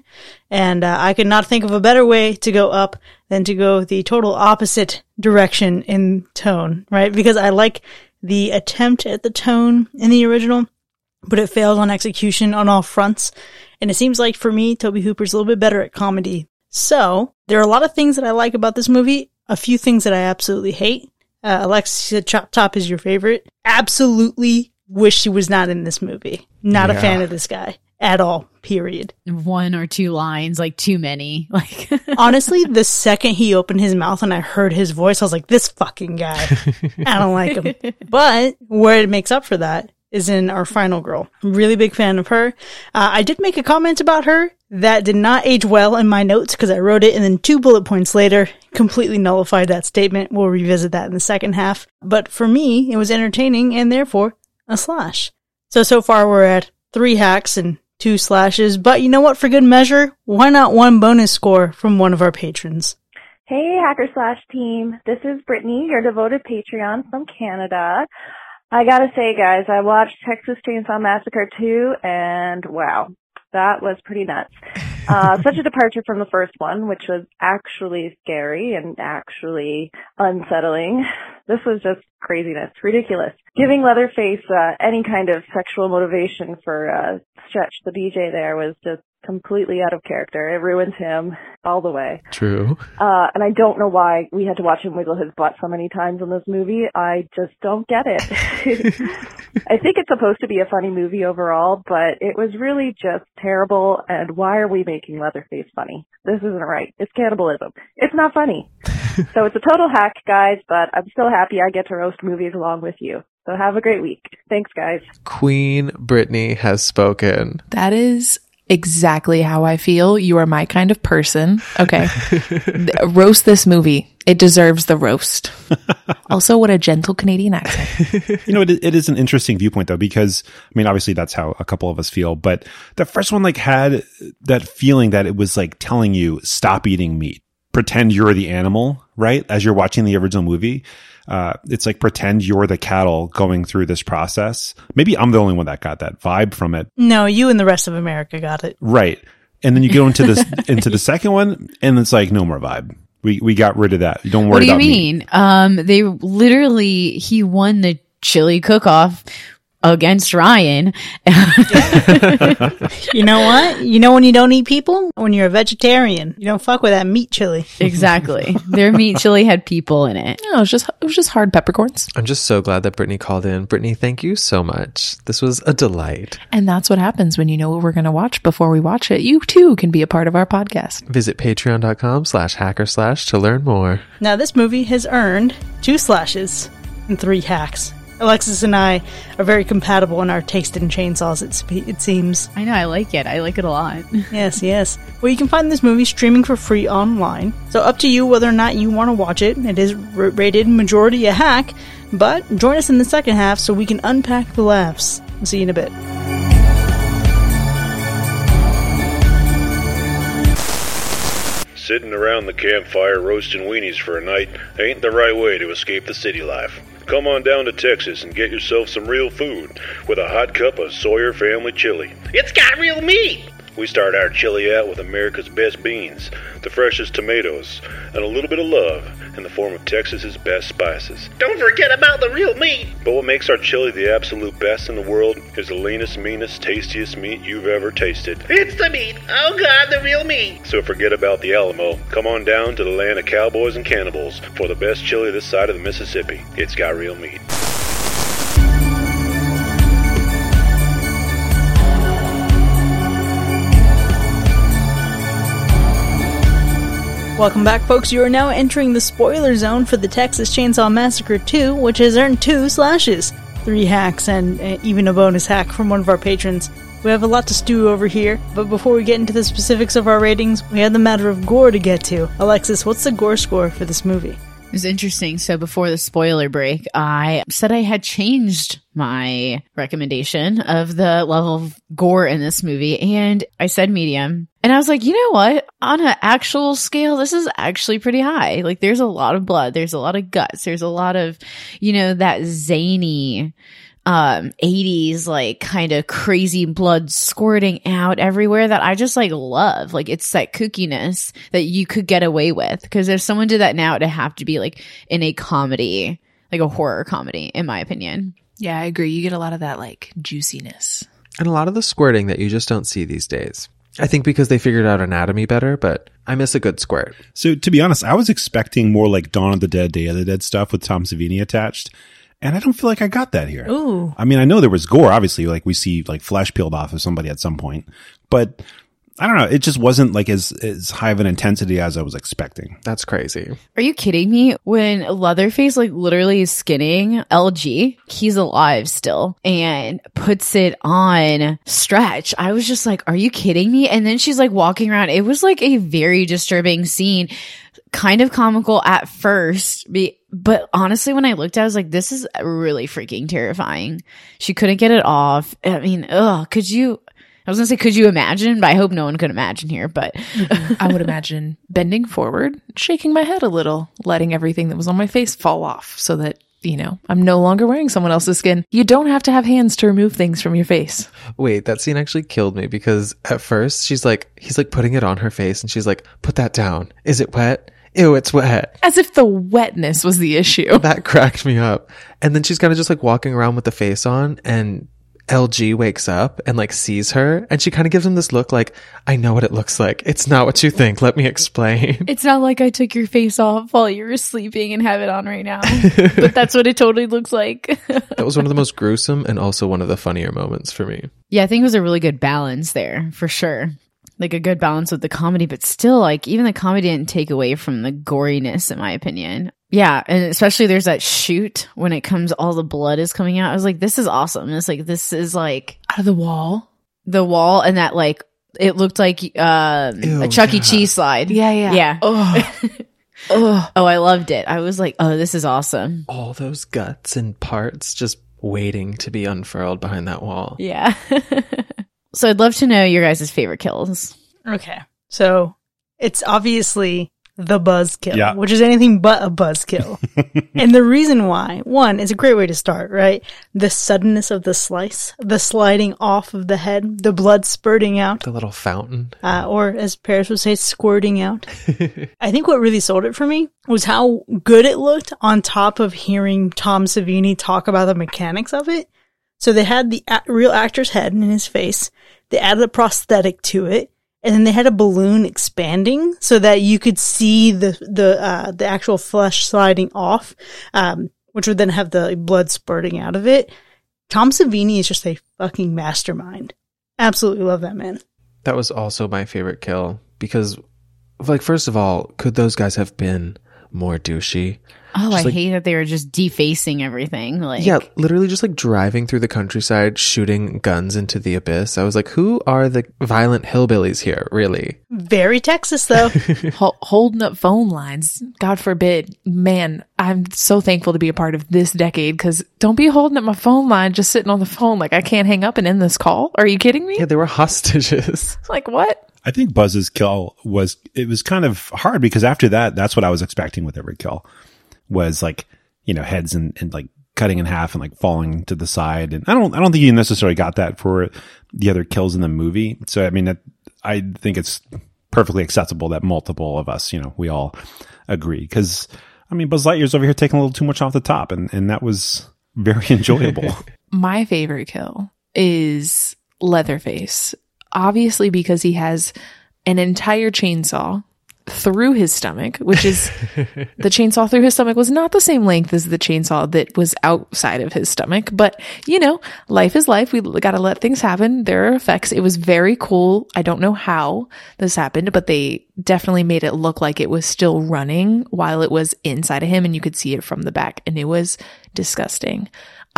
And uh, I could not think of a better way to go up than to go the total opposite direction in tone, right? Because I like the attempt at the tone in the original, but it fails on execution on all fronts. And it seems like for me, Tobe Hooper's a little bit better at comedy so there are a lot of things that I like about this movie. A few things that I absolutely hate. Uh, Alexis said Chop Top is your favorite. Absolutely wish she was not in this movie. Not a fan of this guy at all. Period. One or two lines, like too many. <laughs> Like Honestly, the second he opened his mouth and I heard his voice, I was like, this fucking guy. <laughs> I don't like him. But where it makes up for that is in our final girl. I'm really big fan of her. Uh, I did make a comment about her that did not age well in my notes because I wrote it and then two bullet points later completely nullified that statement. We'll revisit that in the second half. But for me, it was entertaining and therefore a slash. So, so far we're at three hacks and two slashes. But you know what? For good measure, why not one bonus score from one of our patrons? Hey, Hacker Slash team. This is Brittany, your devoted Patreon from Canada. I gotta say, guys, I watched Texas Chainsaw Massacre 2, and wow, that was pretty nuts. <laughs> Uh, such a departure from the first one, which was actually scary and actually unsettling. This was just craziness, ridiculous. Giving Leatherface uh, any kind of sexual motivation for uh, Stretch the BJ there was just completely out of character. It ruins him all the way. True. Uh, and I don't know why we had to watch him wiggle his butt so many times in this movie. I just don't get it. <laughs> <laughs> I think it's supposed to be a funny movie overall, but it was really just terrible. And why are we making Leatherface funny? This isn't right. It's cannibalism. It's not funny. <laughs> so it's a total hack, guys, but I'm still happy I get to roast movies along with you. So have a great week. Thanks, guys. Queen Brittany has spoken. That is exactly how I feel. You are my kind of person. Okay. <laughs> Roast this movie. It deserves the roast. <laughs> also, what a gentle Canadian accent. You know, it, it is an interesting viewpoint though, because I mean, obviously that's how a couple of us feel, but the first one like had that feeling that it was like telling you stop eating meat, pretend you're the animal, right? As you're watching the original movie. Uh, it's like pretend you're the cattle going through this process. Maybe I'm the only one that got that vibe from it. No, you and the rest of America got it. Right. And then you go into this, <laughs> into the second one and it's like no more vibe. We, we got rid of that. Don't worry what do you about me. mean? Um, they literally he won the chili cook off against Ryan. <laughs> You know what? You know when you don't eat people? When you're a vegetarian. You don't fuck with that meat chili. exactly. Their meat chili had people in it. No, it was just it was just hard peppercorns. I'm just so glad that Brittany called in. Brittany, thank you so much. This was a delight. And that's what happens when you know what we're going to watch before we watch it. You too can be a part of our podcast. Visit patreon.com slash hacker slash to learn more. Now, this movie has earned two slashes and three hacks. Alexis and I are very compatible in our taste in chainsaws, it, spe- it seems. I know. I like it. I like it a lot. <laughs> Yes, yes. Well, you can find this movie streaming for free online. So, up to you whether or not you want to watch it. It is r- rated majority a hack, but join us in the second half so we can unpack the laughs. I'll see you in a bit. Sitting around the campfire roasting weenies for a night ain't the right way to escape the city life. Come on down to Texas and get yourself some real food with a hot cup of Sawyer family chili. It's got real meat! We start our chili out with America's best beans, the freshest tomatoes, and a little bit of love in the form of Texas's best spices. Don't forget about the real meat. But what makes our chili the absolute best in the world is the leanest, meanest, tastiest meat you've ever tasted. It's the meat. Oh God, the real meat. So forget about the Alamo. Come on down to the land of cowboys and cannibals for the best chili this side of the Mississippi. It's got real meat. Welcome back, folks. You are now entering the spoiler zone for the Texas Chainsaw Massacre 2, which has earned two slashes, three hacks, and even a bonus hack from one of our patrons. We have a lot to stew over here, but before we get into the specifics of our ratings, we have the matter of gore to get to. Alexis, what's the gore score for this movie? It was interesting. So before the spoiler break, I said I had changed my recommendation of the level of gore in this movie and I said medium. And I was like, you know what? On an actual scale, this is actually pretty high. Like there's a lot of blood. There's a lot of guts. There's a lot of, you know, that zany, um 80s like kind of crazy blood squirting out everywhere that I just like love. Like it's that kookiness that you could get away with because if someone did that now it'd have to be like in a comedy, like a horror comedy in my opinion. Yeah, I agree. You get a lot of that like juiciness. And a lot of the squirting that you just don't see these days. I think because they figured out anatomy better, but I miss a good squirt. So to be honest, I was expecting more like Dawn of the Dead, Day of the Dead stuff with Tom Savini attached. And I don't feel like I got that here. Ooh. I mean, I know there was gore, obviously, like we see like flesh peeled off of somebody at some point, but I don't know. It just wasn't like as, as high of an intensity as I was expecting. That's crazy. Are you kidding me? When Leatherface like literally is skinning LG, he's alive still and puts it on stretch. I was just like, are you kidding me? And then she's like walking around. It was like a very disturbing scene, kind of comical at first. Be- but honestly, when I looked at I was like, this is really freaking terrifying. She couldn't get it off. I mean, ugh, could you? I was gonna say, could you imagine? But I hope no one could imagine here. But I would imagine bending forward, shaking my head a little, letting everything that was on my face fall off so that, you know, I'm no longer wearing someone else's skin. You don't have to have hands to remove things from your face. Wait, that scene actually killed me because at first she's like, he's like putting it on her face and she's like, put that down. Is it wet? Ew, it's wet. As if the wetness was the issue. <laughs> That cracked me up. And then she's kind of just like walking around with the face on and LG wakes up and like sees her and she kind of gives him this look like, I know what it looks like. It's not what you think. Let me explain. It's not like I took your face off while you were sleeping and have it on right now. but that's what it totally looks like. <laughs> that was one of the most gruesome and also one of the funnier moments for me. yeah, I think it was a really good balance there for sure. Like a good balance with the comedy, but still, like even the comedy didn't take away from the goriness, in my opinion. Yeah, and especially there's that shoot when it comes, all the blood is coming out. I was like, this is awesome. It's like this is like Out of the wall. the wall, and that like it looked like uh, Ew, a Chuck E. Cheese slide. Yeah, yeah. yeah. Oh, <laughs> oh, I loved it. I was like, oh, this is awesome. All those guts and parts just waiting to be unfurled behind that wall. Yeah. <laughs> so I'd love to know your guys' favorite kills. Okay. So it's obviously the buzzkill, Yeah. which is anything but a buzz kill. <laughs> and the reason why, one, it's a great way to start, right? The suddenness of the slice, the sliding off of the head, the blood spurting out, The little fountain. uh, or as Paris would say, squirting out. <laughs> I think what really sold it for me was how good it looked on top of hearing Tom Savini talk about the mechanics of it. So they had the a- real actor's head in his face. They added a prosthetic to it. And then they had a balloon expanding so that you could see the, the, uh, the actual flesh sliding off, um, which would then have the blood spurting out of it. Tom Savini is just a fucking mastermind. Absolutely love that man. That was also my favorite kill because, like, first of all, could those guys have been more douchey? Oh, Just I like- hate that they were just defacing everything. Like, yeah, literally just like driving through the countryside, shooting guns into the abyss. I was like, who are the violent hillbillies here, really? Very Texas though. <laughs> Hol- holding up phone lines. God forbid. Man, I'm so thankful to be a part of this decade because don't be holding up my phone line just sitting on the phone like I can't hang up and end this call. Are you kidding me? Yeah, they were hostages. <laughs> Like what? I think Buzz's kill was it was kind of hard because after that, that's what I was expecting with every kill was like you know heads and, and like cutting in half and like falling to the side. And I don't I don't think you necessarily got that for the other kills in the movie. So I mean, I think it's perfectly acceptable that multiple of us, you know, we all agree. Because, I mean, Buzz Lightyear's over here taking a little too much off the top, and, and that was very <laughs> enjoyable. <laughs> My favorite kill is Leatherface. Obviously, because he has an entire chainsaw through his stomach, which is <laughs> the chainsaw through his stomach was not the same length as the chainsaw that was outside of his stomach. But, you know, life is life. We got to let things happen. There are effects. It was very cool. I don't know how this happened, but they definitely made it look like it was still running while it was inside of him and you could see it from the back. And it was disgusting.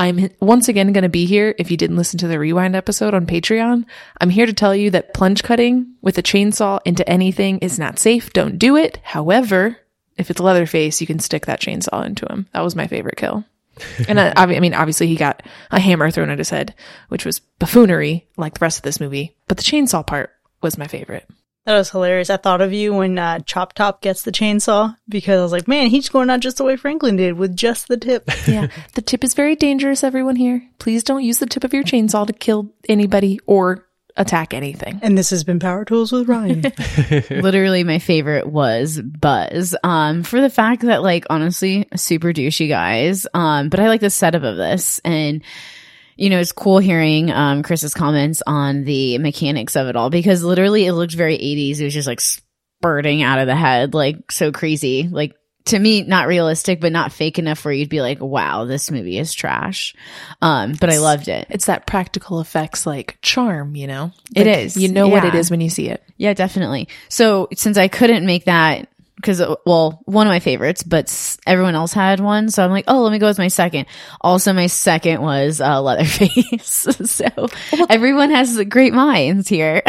I'm once again going to be here. If you didn't listen to the rewind episode on Patreon, I'm here to tell you that plunge cutting with a chainsaw into anything is not safe. Don't do it. However, if it's Leatherface, you can stick that chainsaw into him. That was my favorite kill. <laughs> and I, I mean, obviously he got a hammer thrown at his head, which was buffoonery like the rest of this movie. But the chainsaw part was my favorite. That was hilarious. I thought of you when uh, Chop Top gets the chainsaw because I was like, man, he's going out just the way Franklin did with just the tip. <laughs> yeah. The tip is very dangerous, everyone here. Please don't use the tip of your chainsaw to kill anybody or attack anything. And this has been Power Tools with Ryan. <laughs> <laughs> Literally, my favorite was Buzz. Um, for the fact that, like, honestly, super douchey guys. Um, but I like the setup of this and you know, it's cool hearing um, Chris's comments on the mechanics of it all because literally it looked very 80s. It was just like spurting out of the head, like so crazy. Like to me, not realistic, but not fake enough where you'd be like, wow, this movie is trash. Um, but I loved it. It's that practical effects like charm, you know? It Like, is. You know what it is when you see it. Yeah, definitely. So since I couldn't make that, because well, one of my favorites, but everyone else had one, so I'm like, oh, let me go with my second. Also, my second was uh, Leatherface. <laughs> so everyone has great minds here.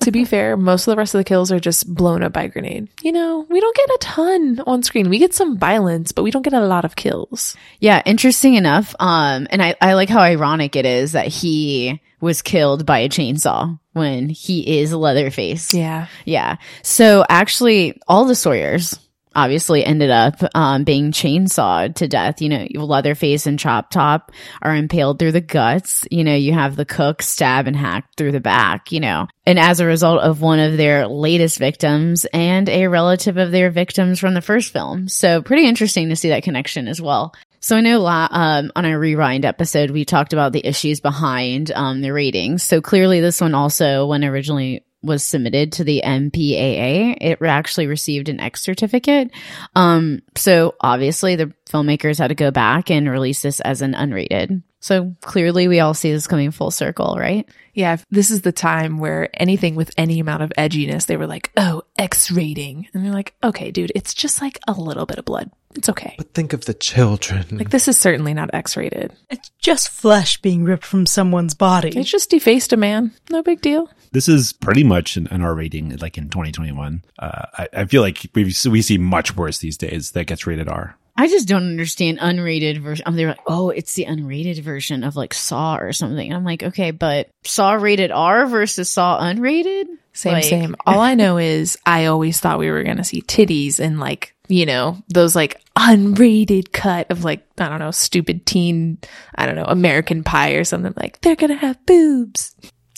to be <laughs> fair, most of the rest of the kills are just blown up by grenade. You know, we don't get a ton on screen. We get some violence, but we don't get a lot of kills. Yeah, interesting enough. Um, and I, I like how ironic it is that he was killed by a chainsaw when he is Leatherface. Yeah. Yeah. So actually, all the Sawyers obviously ended up um, being chainsawed to death. You know, Leatherface and Chop Top are impaled through the guts. You know, you have the cook stab and hack through the back, you know. And as a result of one of their latest victims and a relative of their victims from the first film. So pretty interesting to see that connection as well. So I know la- um, on our rewind episode, we talked about the issues behind um, the ratings. So clearly this one also, when originally was submitted to the MPAA, it actually received an X certificate. Um, so obviously the filmmakers had to go back and release this as an unrated. So clearly we all see this coming full circle, right? Yeah. This is the time where anything with any amount of edginess, they were like, oh, X rating. And they're like, okay, dude, it's just like a little bit of blood. It's okay. But think of the children. Like, this is certainly not X rated. it's just flesh being ripped from someone's body. It's just defaced a man. No big deal. this is pretty much an, an R rating, like in 2021. Uh, I, I feel like we we see much worse these days that gets rated R. I just don't understand unrated version. Um, they're like, oh, it's the unrated version of like Saw or something. And I'm like, okay, but Saw rated R versus Saw unrated? Same, Like- same. All I know is I always thought we were going to see titties and like, you know, those like unrated cut of like, I don't know, stupid teen, I don't know, American pie or something like they're going to have boobs.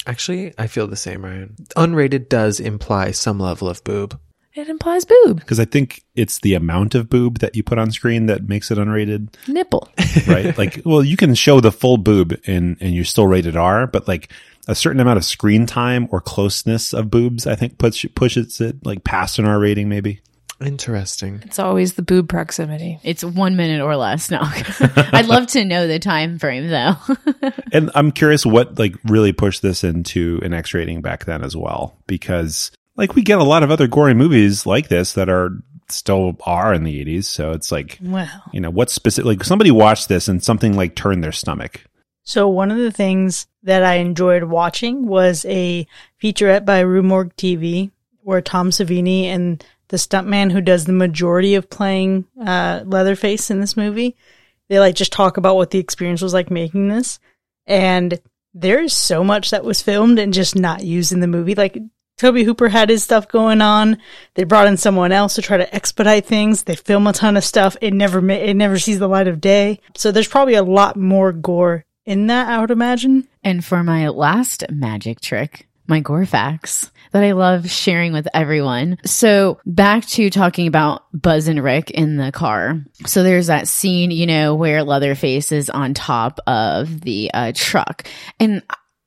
Actually, I feel the same, Ryan. Unrated does imply some level of boob. It implies boob, Because I think it's the amount of boob that you put on screen that makes it unrated, nipple. <laughs> right? like, well, you can show the full boob and and you're still rated R, but like a certain amount of screen time or closeness of boobs, I think puts pushes it like past an R rating, maybe. Interesting. It's always the boob proximity. It's one minute or less. No, <laughs> I'd love to know the time frame though. <laughs> And I'm curious what like really pushed this into an X rating back then as well, because like we get a lot of other gory movies like this that are still are in the 80s. So it's like, well, you know, what specific, like somebody watched this and something like turned their stomach. So one of the things that I enjoyed watching was a featurette by rumorg TV where Tom Savini and the stuntman who does the majority of playing uh, Leatherface in this movie, they like just talk about what the experience was like making this. And there's so much that was filmed and just not used in the movie. Like Tobe Hooper had his stuff going on. They brought in someone else to try to expedite things. They film a ton of stuff. It never it never sees the light of day. So there's probably a lot more gore in that, I would imagine. and for my last magic trick, my gore facts. that I love sharing with everyone. So back to talking about Buzz and Rick in the car. So there's that scene, you know, where Leatherface is on top of the uh, truck. And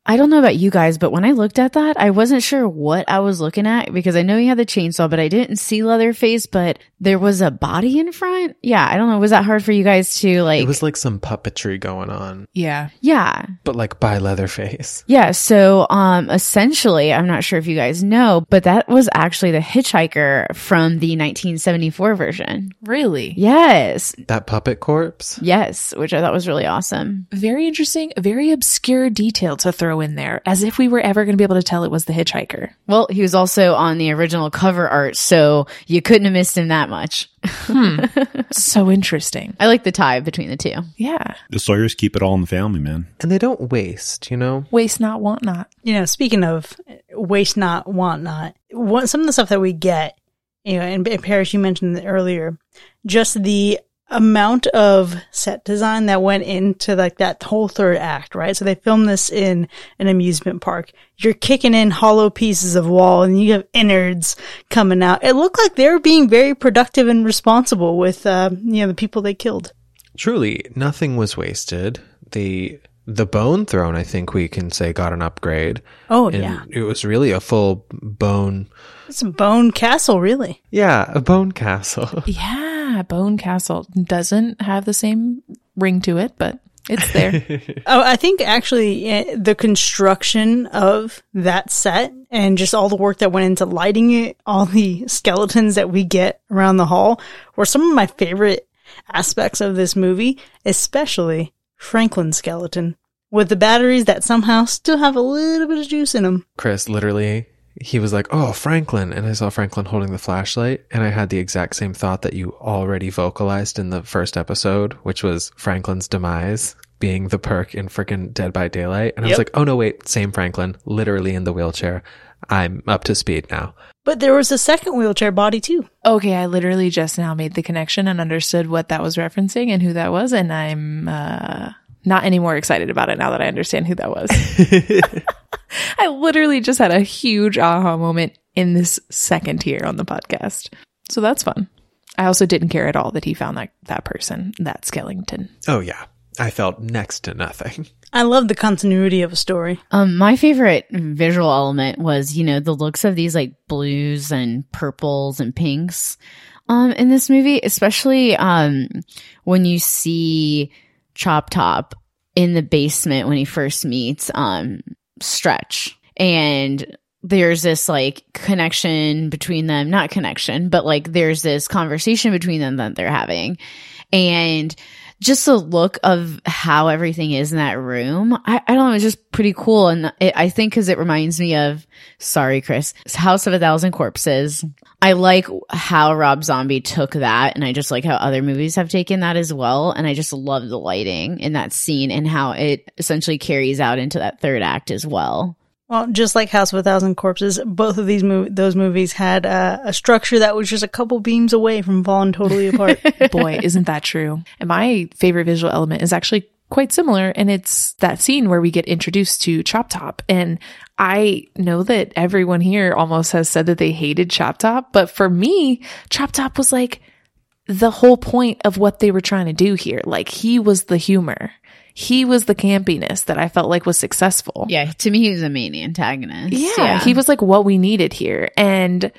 I don't know about you guys, but when I looked at that, I wasn't sure what I was looking at because I know he had the chainsaw, but I didn't see Leatherface, but there was a body in front. Yeah, I don't know. Was that hard for you guys to like? it was like some puppetry going on, Yeah. yeah. but like by Leatherface. Yeah, so um essentially, I'm not sure if you guys know, but that was actually the hitchhiker from the 1974 version. Really? Yes. That puppet corpse. Yes, which I thought was really awesome. Very interesting, very obscure detail to throw in there, as if we were ever going to be able to tell it was the hitchhiker. Well, he was also on the original cover art, so you couldn't have missed him that much. Hmm. <laughs> So interesting. I like the tie between the two. Yeah. The Sawyers keep it all in the family, man. And they don't waste, you know? Waste not, want not. you know, speaking of waste not, want not, what, some of the stuff that we get, you know, and, and Paris, you mentioned earlier, just the amount of set design that went into like that whole third act, right? So they filmed this in an amusement park. You're kicking in hollow pieces of wall and you have innards coming out. It looked like they were being very productive and responsible with, uh, you know, the people they killed. Truly, nothing was wasted. The the bone throne, I think we can say, got an upgrade. Oh, And yeah. it was really a full bone. It's a bone castle, really. Yeah, a bone castle. <laughs> Yeah. Bone Castle doesn't have the same ring to it, but it's there. <laughs> Oh, I think actually eh, the construction of that set and just all the work that went into lighting it, all the <laughs> skeletons that we get around the hall were some of my favorite aspects of this movie, especially Franklin's skeleton with the batteries that somehow still have a little bit of juice in them. Chris literally he was like, "Oh, Franklin," and I saw Franklin holding the flashlight, and I had the exact same thought that you already vocalized in the first episode, which was Franklin's demise being the perk in freaking Dead by Daylight, and I was like, "Oh no, wait, same Franklin, literally in the wheelchair." I'm up to speed now. But there was a second wheelchair body too. okay. I literally just now made the connection and understood what that was referencing and who that was. And I'm, uh, not any more excited about it now that I understand who that was. <laughs> <laughs> I literally just had a huge aha moment in this second here on the podcast. So that's fun. I also didn't care at all that he found that, that person, that skeleton. Oh yeah, I felt next to nothing. <laughs> I love the continuity of a story. Um, my favorite visual element was, you know, the looks of these like blues and purples and pinks, um, in this movie, especially, um, when you see Chop Top in the basement when he first meets, um, Stretch and there's this like connection between them, not connection, but like there's this conversation between them that they're having. And just the look of how everything is in that room, I, I don't know, it's just pretty cool. And it, I think because it reminds me of, sorry, Chris, House of a Thousand Corpses. I like how Rob Zombie took that, and I just like how other movies have taken that as well. And I just love the lighting in that scene and how it essentially carries out into that third act as well. Well, just like House of a Thousand Corpses, both of these mov- those movies had uh, a structure that was just a couple beams away from falling totally apart. <laughs> Boy, isn't that true? And my favorite visual element is actually quite similar. And it's that scene where we get introduced to Chop Top. And I know that everyone here almost has said that they hated Chop Top. But for me, Chop Top was like the whole point of what they were trying to do here. Like he was the humor. He was the campiness that I felt like was successful. Yeah, to me, he was a main antagonist. Yeah, he was like what we needed here. And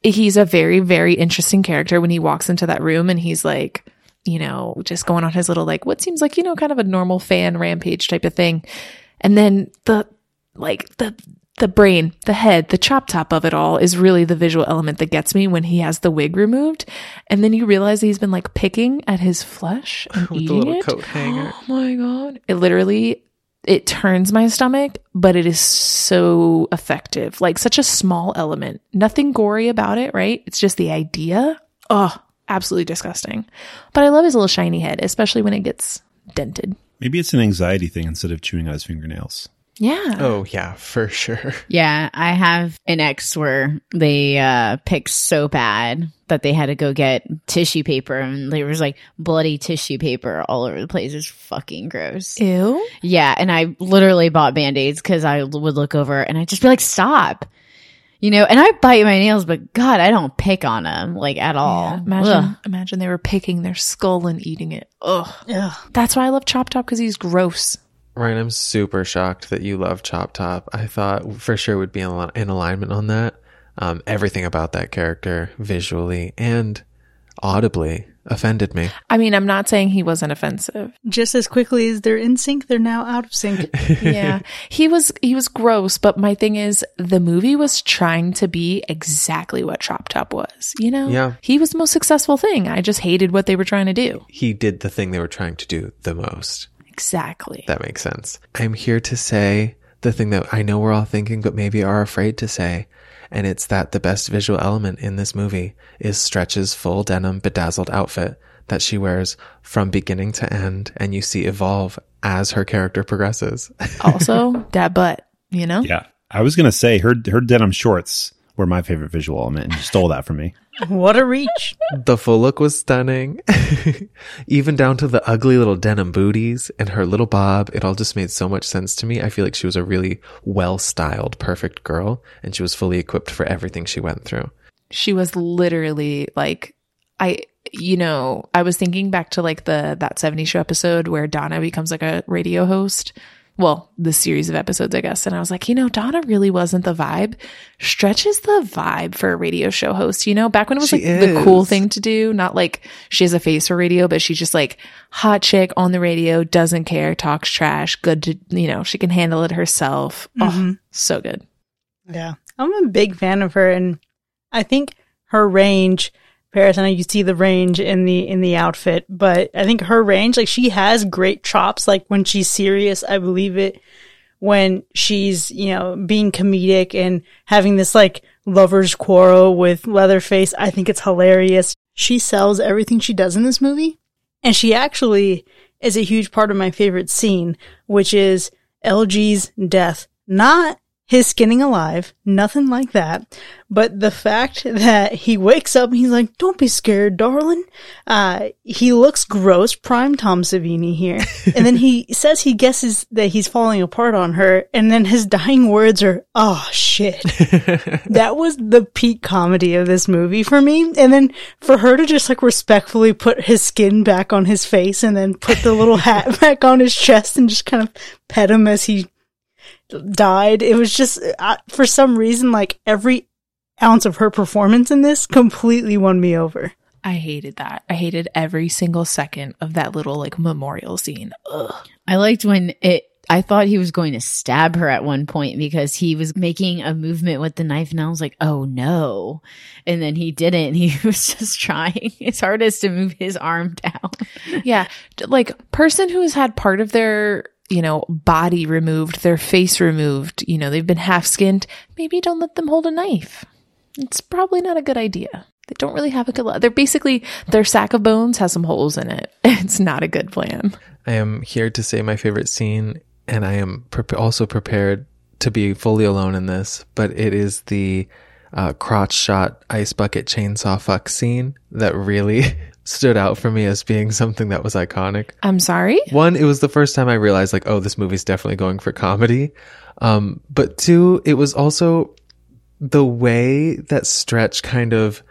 he's a very, very interesting character when he walks into that room and he's like, you know, just going on his little, like, what seems like, you know, kind of a normal fan rampage type of thing. And then the, like, the, the brain, the head, the chop top of it all is really the visual element that gets me when he has the wig removed. And then you realize he's been like picking at his flesh and With the eating little it. coat hanger. Oh my God. It literally, it turns my stomach, but it is so effective. Like such a small element. Nothing gory about it, right? It's just the idea. Oh, absolutely disgusting. But I love his little shiny head, especially when it gets dented. Maybe it's an anxiety thing instead of chewing out his fingernails. Yeah. Oh yeah, for sure. Yeah, I have an ex where they uh picked so bad that they had to go get tissue paper and there was like bloody tissue paper all over the place. It was fucking gross. Ew. Yeah, and I literally bought band-aids because I would look over and I'd just be like, stop. You know, and I bite my nails, but God, I don't pick on them like at all. Yeah, imagine, Ugh. imagine they were picking their skull and eating it. Ugh. Ugh. That's why I love Chop Top because he's gross. Ryan, I'm super shocked that you love Chop Top. I thought for sure would be in, al- in alignment on that. Um, everything about that character, visually and audibly, offended me. I mean, I'm not saying he wasn't offensive. Just as quickly as they're in sync, they're now out of sync. <laughs> yeah. He was he was gross, but my thing is the movie was trying to be exactly what Chop Top was. You know? Yeah. He was the most successful thing. I just hated what they were trying to do. He did the thing they were trying to do the most. Exactly. That makes sense. I'm here to say the thing that I know we're all thinking, but maybe are afraid to say. And it's that the best visual element in this movie is Stretch's full denim bedazzled outfit that she wears from beginning to end. And you see evolve as her character progresses. <laughs> also, that butt, you know? Yeah. I was going to say her, her denim shorts were my favorite visual element and you stole that from me. What a reach. the full look was stunning. <laughs> Even down to the ugly little denim booties and her little bob. It all just made so much sense to me. I feel like she was a really well styled, perfect girl and she was fully equipped for everything she went through. She was literally like I you know, I was thinking back to like the that 70 show episode where Donna becomes like a radio host. Well, the series of episodes, I guess. And I was like, you know, Donna really wasn't the vibe. Stretch is the vibe for a radio show host, you know, back when it was She like the cool thing to do. Not like she has a face for radio, but she's just like hot chick on the radio, doesn't care, talks trash, good to, you know, she can handle it herself. Oh, mm-hmm. so good. Yeah. I'm a big fan of her and I think her range Paris, I know you see the range in the in the outfit, but I think her range, like she has great chops. Like when she's serious, I believe it. When she's, you know, being comedic and having this like lover's quarrel with Leatherface, I think it's hilarious. She sells everything she does in this movie. And she actually is a huge part of my favorite scene, which is LG's death. Not his skinning alive, nothing like that. But the fact <laughs> that he wakes up and he's like, don't be scared, darling. Uh, he looks gross, prime Tom Savini here. <laughs> and then he says he guesses that he's falling apart on her. And then his dying words are, oh shit. <laughs> that was the peak comedy of this movie for me. And then for her to just like respectfully put his skin back on his face and then put the little hat back on his chest and just kind of pet him as he died. It was just, uh, for some reason, like every ounce of her performance in this completely won me over. I hated that. I hated every single second of that little like memorial scene. Ugh. I liked when it. I thought he was going to stab her at one point because he was making a movement with the knife, and I was like, "Oh no!" And then he didn't. <laughs> He was just trying his hardest to move his arm down. Yeah. Like person who has had part of their, you know, body removed, their face removed, you know, they've been half skinned. Maybe don't let them hold a knife. It's probably not a good idea. They don't really have a good, they're basically, their sack of bones has some holes in it. <laughs> It's not a good plan. I am here to say my favorite scene, and I am pre- also prepared to be fully alone in this, but it is the uh, crotch shot ice bucket chainsaw fuck scene that really <laughs> stood out for me as being something that was iconic. I'm sorry. One, it was the first time I realized like, oh, this movie's definitely going for comedy. Um, but two, it was also the way that Stretch kind of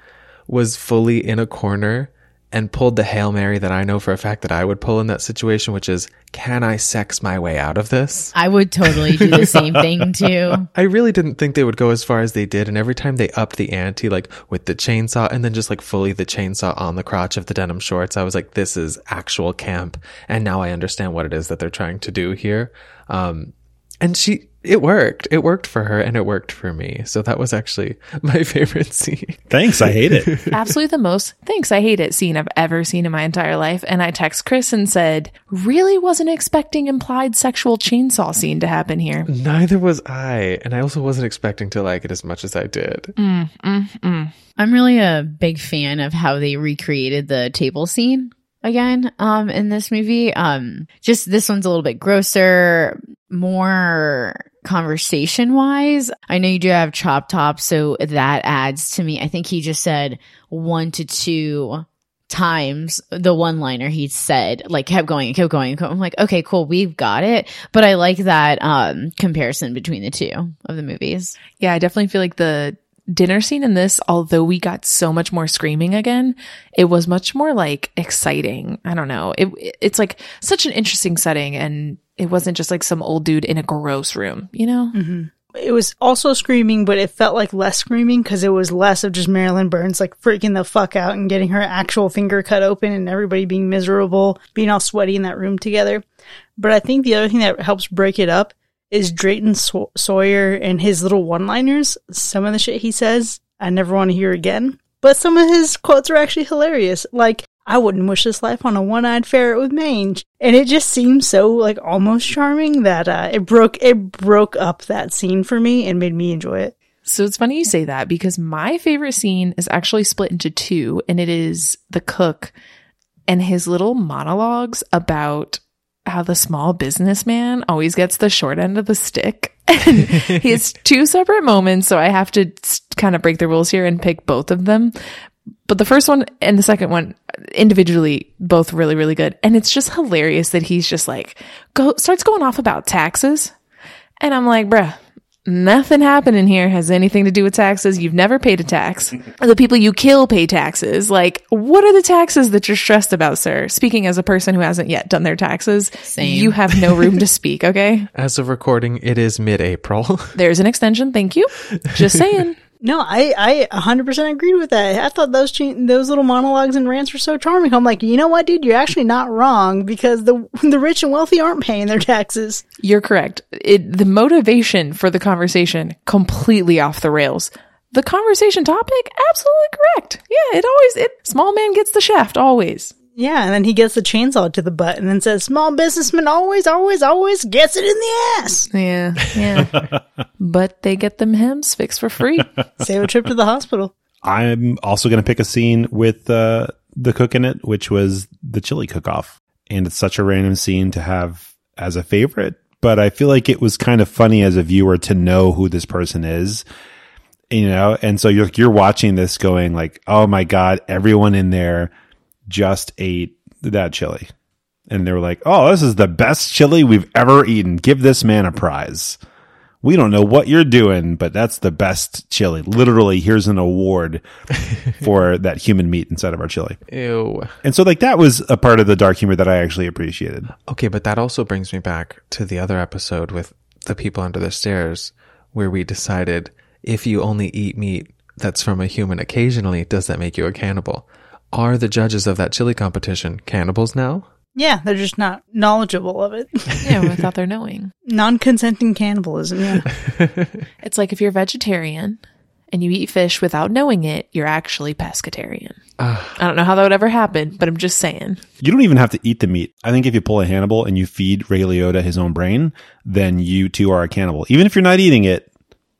was fully in a corner and pulled the Hail Mary that I know for a fact that I would pull in that situation, which is, can I sex my way out of this? I would totally do the same thing <laughs> too. I really didn't think they would go as far as they did. And every time they upped the ante, like with the chainsaw and then just like fully the chainsaw on the crotch of the denim shorts, I was like, this is actual camp. And now I understand what it is that they're trying to do here. Um, and she, it worked. It worked for her and it worked for me. So that was actually <laughs> my favorite scene. Thanks. I hate it. <laughs> Absolutely the most thanks I hate it scene I've ever seen in my entire life. And I text Chris and said, really wasn't expecting implied sexual chainsaw scene to happen here. Neither was I. And I also wasn't expecting to like it as much as I did. I'm really a big fan of how they recreated the table scene again um in this movie. Um just this one's a little bit grosser, more conversation wise. I know you do have chop top, so that adds to me. I think he just said one to two times the one liner he said like kept going and kept going. I'm like, okay, cool, we've got it. But I like that um comparison between the two of the movies. Yeah, I definitely feel like the dinner scene in this, although we got so much more screaming again, it was much more like exciting. I don't know. It it's like such an interesting setting and it wasn't just like some old dude in a gross room, you know? Mm-hmm. It was also screaming, but it felt like less screaming because it was less of just Marilyn Burns like freaking the fuck out and getting her actual finger cut open and everybody being miserable, being all sweaty in that room together. But I think the other thing that helps break it up is Drayton Saw- Sawyer and his little one liners. Some of the shit he says, I never want to hear again. But some of his quotes are actually hilarious. Like, I wouldn't wish this life on a one-eyed ferret with mange. And it just seemed so like almost charming that uh, it broke it broke up that scene for me and made me enjoy it. So it's funny you say that because my favorite scene is actually split into two, and it is the cook and his little monologues about how the small businessman always gets the short end of the stick. <laughs> And he has two separate moments, so I have to kind of break the rules here and pick both of them. But the first one and the second one individually both really really good. And it's just hilarious that he's just like go starts going off about taxes. And I'm like, bruh, nothing happening here has anything to do with taxes. You've never paid a tax. <laughs> the people you kill pay taxes. Like, what are the taxes that you're stressed about, sir? Speaking as a person who hasn't yet done their taxes, Same. you have no room to <laughs> speak, okay? As of recording, it is mid-April. There's an extension. Thank you. Just <laughs> saying. No, I, I 100% agreed with that. I thought those those little monologues and rants were so charming. I'm like, you know what, dude? You're actually not wrong because the <laughs> the rich and wealthy aren't paying their taxes. You're correct. It, the motivation for the conversation completely off the rails. The conversation topic, absolutely correct. Yeah, it always, it, small man gets the shaft always. Yeah, and then he gets the chainsaw to the butt and then says, small businessman always, always, always gets it in the ass. Yeah, yeah. <laughs> but they get them hems fixed for free. <laughs> Save a trip to the hospital. I'm also going to pick a scene with uh, the cook in it, which was the chili cook off. And it's such a random scene to have as a favorite, but I feel like it was kind of funny as a viewer to know who this person is, you know? And so you're, you're watching this going like, oh my God, everyone in there just ate that chili. And they were like, oh, this is the best chili we've ever eaten. Give this man a prize we don't know what you're doing, but that's the best chili. Literally, here's an award <laughs> for that human meat inside of our chili. Ew. And so, like, that was a part of the dark humor that I actually appreciated. Okay, but that also brings me back to the other episode with the people under the stairs, where we decided if you only eat meat that's from a human occasionally, does that make you a cannibal? Are the judges of that chili competition cannibals now? Yeah, they're just not knowledgeable of it. <laughs> yeah, without their knowing. Non consenting cannibalism, yeah. <laughs> It's like if you're vegetarian and you eat fish without knowing it, you're actually pescatarian. Ah. I don't know how that would ever happen, but I'm just saying. You don't even have to eat the meat. I think if you pull a Hannibal and you feed Ray Liotta his own brain, then you too are a cannibal. Even if you're not eating it, y-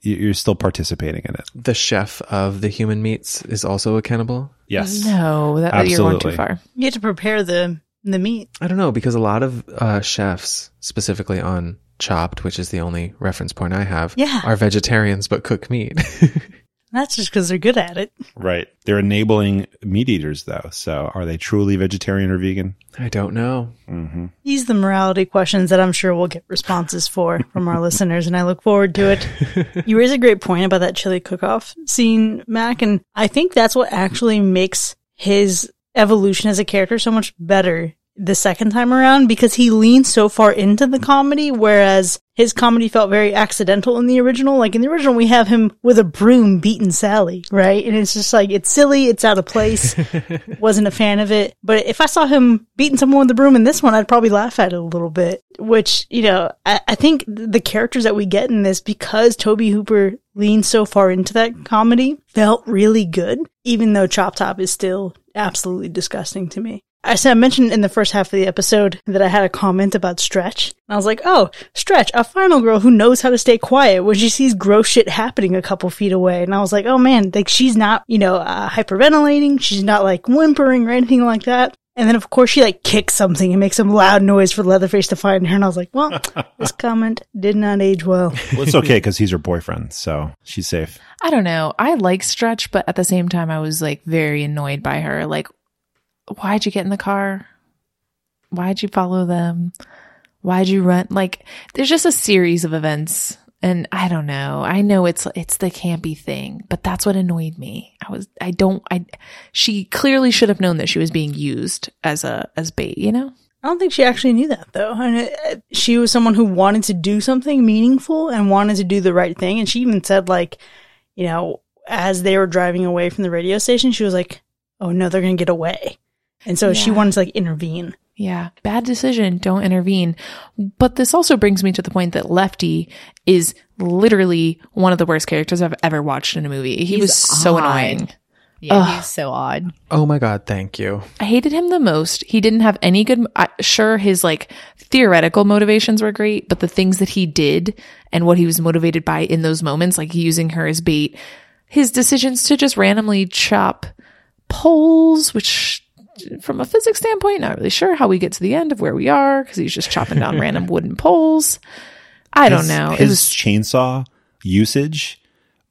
you're still participating in it. The chef of the human meats is also a cannibal? Yes. No, that, that you're going too far. You have to prepare the the meat. I don't know, because a lot of uh, chefs, specifically on Chopped, which is the only reference point I have, Yeah. are vegetarians but cook meat. <laughs> That's just because they're good at it. Right. They're enabling meat eaters, though. So are they truly vegetarian or vegan? I don't know. Mm-hmm. These are the morality questions that I'm sure we'll get responses for from our <laughs> listeners, and I look forward to it. <laughs> You raise a great point about that chili cook-off scene, Mac, and I think that's what actually makes his evolution as a character so much better the second time around because he leans so far into the comedy, whereas his comedy felt very accidental in the original. Like in the original, we have him with a broom beating Sally, right? And it's just like, it's silly, it's out of place. <laughs> Wasn't a fan of it. But if I saw him beating someone with a broom in this one, I'd probably laugh at it a little bit, which, you know, I, I think the characters that we get in this, because Tobe Hooper leaned so far into that comedy, felt really good, even though Chop Top is still absolutely disgusting to me. I said I mentioned in the first half of the episode that I had a comment about Stretch. And I was like, oh, Stretch, a final girl who knows how to stay quiet when she sees gross shit happening a couple feet away. And I was like, oh man, like she's not, you know, uh, hyperventilating. She's not like whimpering or anything like that. And then of course she like kicks something and makes some loud noise for Leatherface to find her. And I was like, well, <laughs> this comment did not age well. Well, it's okay because he's her boyfriend, so she's safe. I don't know. I like Stretch, but at the same time, I was like very annoyed by her. Like, why'd you get in the car? Why'd you follow them? Why'd you run? Like, there's just a series of events. And I don't know. I know it's it's the campy thing, but that's what annoyed me. I was I don't I she clearly should have known that she was being used as a as bait, you know? I don't think she actually knew that though. And it, uh, she was someone who wanted to do something meaningful and wanted to do the right thing. And she even said, like, you know, as they were driving away from the radio station, she was like, "Oh no, they're gonna get away," and so she Yeah. wanted to like intervene. Yeah, bad decision. Don't intervene. But this also brings me to the point that Lefty is literally one of the worst characters I've ever watched in a movie. He He's was so odd. annoying. Yeah, Ugh. he's so odd. Oh my god, thank you. I hated him the most. He didn't have any good, I, sure, his like theoretical motivations were great, but the things that he did and what he was motivated by in those moments, like using her as bait, his decisions to just randomly chop poles, which from a physics standpoint, not really sure how we get to the end of where we are because he's just chopping down <laughs> random wooden poles. I don't know. His was chainsaw usage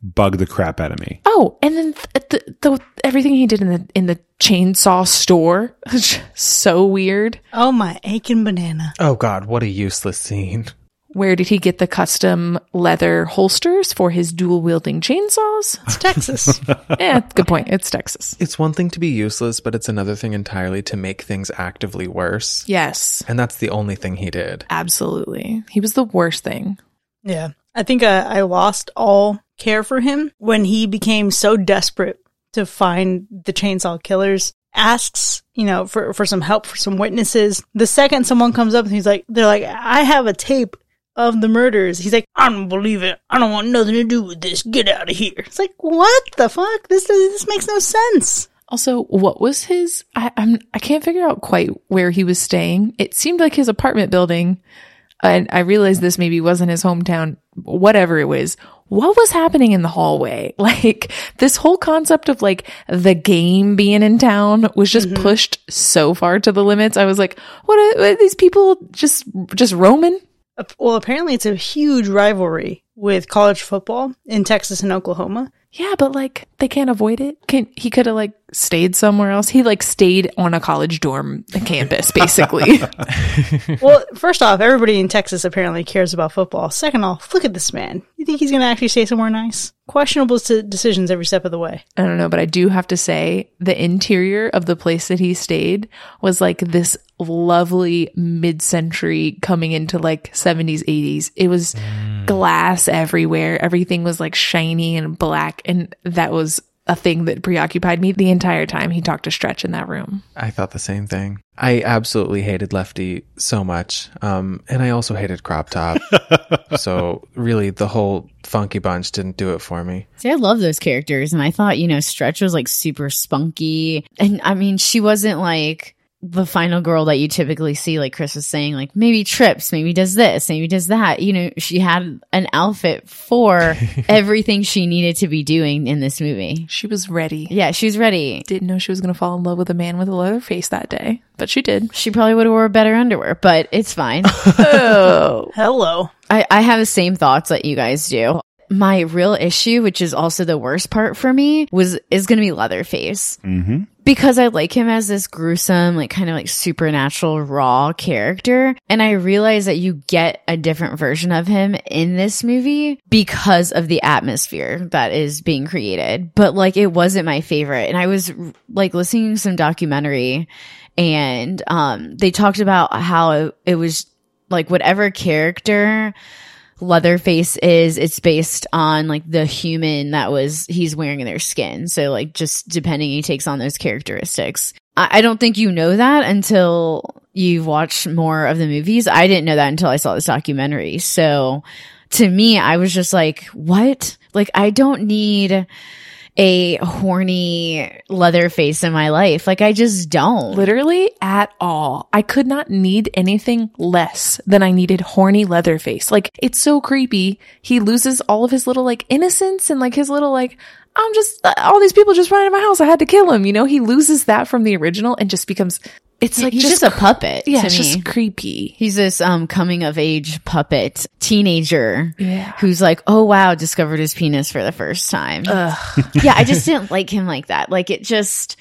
bugged the crap out of me. Oh, and then th- the, the everything he did in the in the chainsaw store <laughs> was just so weird. Oh my aching banana! Oh god, what a useless scene. Where did he get the custom leather holsters for his dual wielding chainsaws? It's Texas. <laughs> yeah, good point. It's Texas. It's one thing to be useless, but it's another thing entirely to make things actively worse. Yes, And that's the only thing he did. absolutely. He was the worst thing. yeah, I think uh, I lost all care for him when he became so desperate to find the chainsaw killers. Asks, you know, for for some help for some witnesses. The second someone comes up and he's like, they're like, I have a tape of the murders. He's like, I don't believe it. I don't want nothing to do with this. Get out of here. It's like, what the fuck? This this makes no sense. Also, what was his? I, I'm I can't figure out quite where he was staying. It seemed like his apartment building, and I realized this maybe wasn't his hometown. Whatever it was, what was happening in the hallway? <laughs> Like this whole concept of like the game being in town was just mm-hmm. pushed so far to the limits. I was like, what are, what are these people just just roaming? Well, apparently it's a huge rivalry with college football in Texas and Oklahoma. Yeah, but like they can't avoid it. Can he could have like stayed somewhere else? He like stayed on a college dorm campus, basically. <laughs> Well, first off, everybody in Texas apparently cares about football. Second off, look at this man. You think he's going to actually stay somewhere nice? Questionable s- decisions every step of the way. I don't know, but I do have to say the interior of the place that he stayed was like this lovely mid-century coming into like 70s 80s. It was mm. glass everywhere. Everything was like shiny and black and that was a thing that preoccupied me the entire time he talked to Stretch in that room. I thought the same thing. I absolutely hated Lefty so much. Um, and I also hated Crop Top. <laughs> so really the whole funky bunch didn't do it for me. See, I love those characters, and I thought you know Stretch was like super spunky, and I mean she wasn't like the final girl that you typically see. Like Chris was saying, like maybe trips, maybe does this, maybe does that. You know, she had an outfit for <laughs> everything she needed to be doing in this movie. She was ready. Yeah, she was ready. Didn't know she was going to fall in love with a man with a leather face that day, but she did. She probably would have wore better underwear, but it's fine. <laughs> Oh. Hello. I, I have the same thoughts that you guys do. My real issue, which is also the worst part for me, was is going to be Leatherface Mm-hmm. because I like him as this gruesome, like kind of like supernatural raw character. And I realize that you get a different version of him in this movie because of the atmosphere that is being created. But like it wasn't my favorite. And I was like listening to some documentary and um they talked about how it, it was like whatever character Leatherface is, it's based on like the human that was he's wearing in their skin. So like just depending, he takes on those characteristics. I, I don't think you know that until you've watched more of the movies. I didn't know that until I saw this documentary. So to me, I was just like, what? Like I don't need a horny Leatherface in my life. Like I just don't. Literally at all. I could not need anything less than I needed horny Leatherface. Like, it's so creepy. He loses all of his little, like, innocence and, like, his little, like, I'm just, uh, all these people just ran in my house. I had to kill him. You know, he loses that from the original and just becomes, it's like he's just, a puppet. Yeah, to it's me. just creepy. He's this um coming of age puppet teenager Yeah. who's like, oh wow, discovered his penis for the first time. <laughs> yeah, I just didn't like him like that. Like it just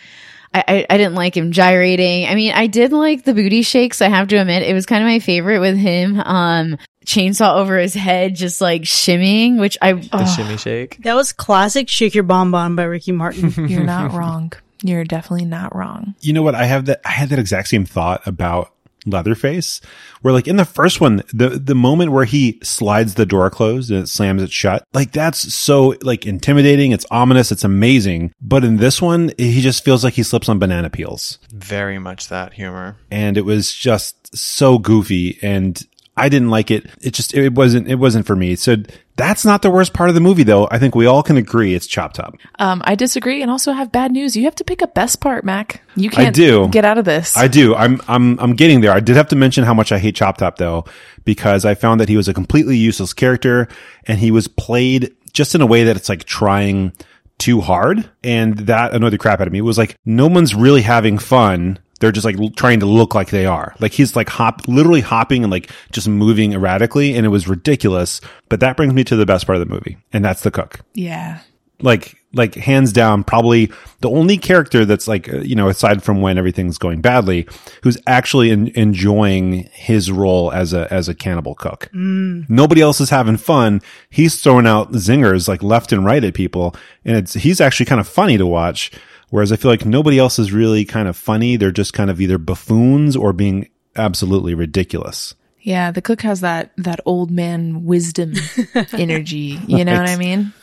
I, I, I didn't like him gyrating. I mean, I did like the booty shakes. I have to admit, it was kind of my favorite with him. Um, chainsaw over his head, just like shimmying, which I The shimmy shake. That was classic "Shake Your Bon-Bon" by Ricky Martin. <laughs> You're not wrong. You're definitely not wrong. You know what? I have that. I had that exact same thought about Leatherface, where like in the first one, the the moment where he slides the door closed and it slams it shut, like that's so like intimidating. It's ominous. It's amazing. But in this one, he just feels like he slips on banana peels, Very much that humor. and it was just so goofy and. I didn't like it. It just it wasn't it wasn't for me. So that's not the worst part of the movie though. I think we all can agree it's Chop Top. Um, I disagree and also have bad news. You have to pick a best part, Mac. You can't I do. get out of this. I do. I'm I'm I'm getting there. I did have to mention how much I hate Chop Top though, because I found that he was a completely useless character and he was played just in a way that it's like trying too hard. And that annoyed the crap out of me. It was like no one's really having fun. They're just like l- trying to look like they are. Like he's like hop, literally hopping and like just moving erratically. And it was ridiculous. But that brings me to the best part of the movie. And that's the cook yeah. like like hands down probably the only character that's like uh, you know aside from when everything's going badly who's actually en- enjoying his role as a as a cannibal cook nobody else is having fun he's throwing out zingers like left and right at people and it's he's actually kind of funny to watch whereas i feel like nobody else is really kind of funny they're just kind of either buffoons or being absolutely ridiculous Yeah, the cook has that that old man wisdom <laughs> energy. You know what I mean?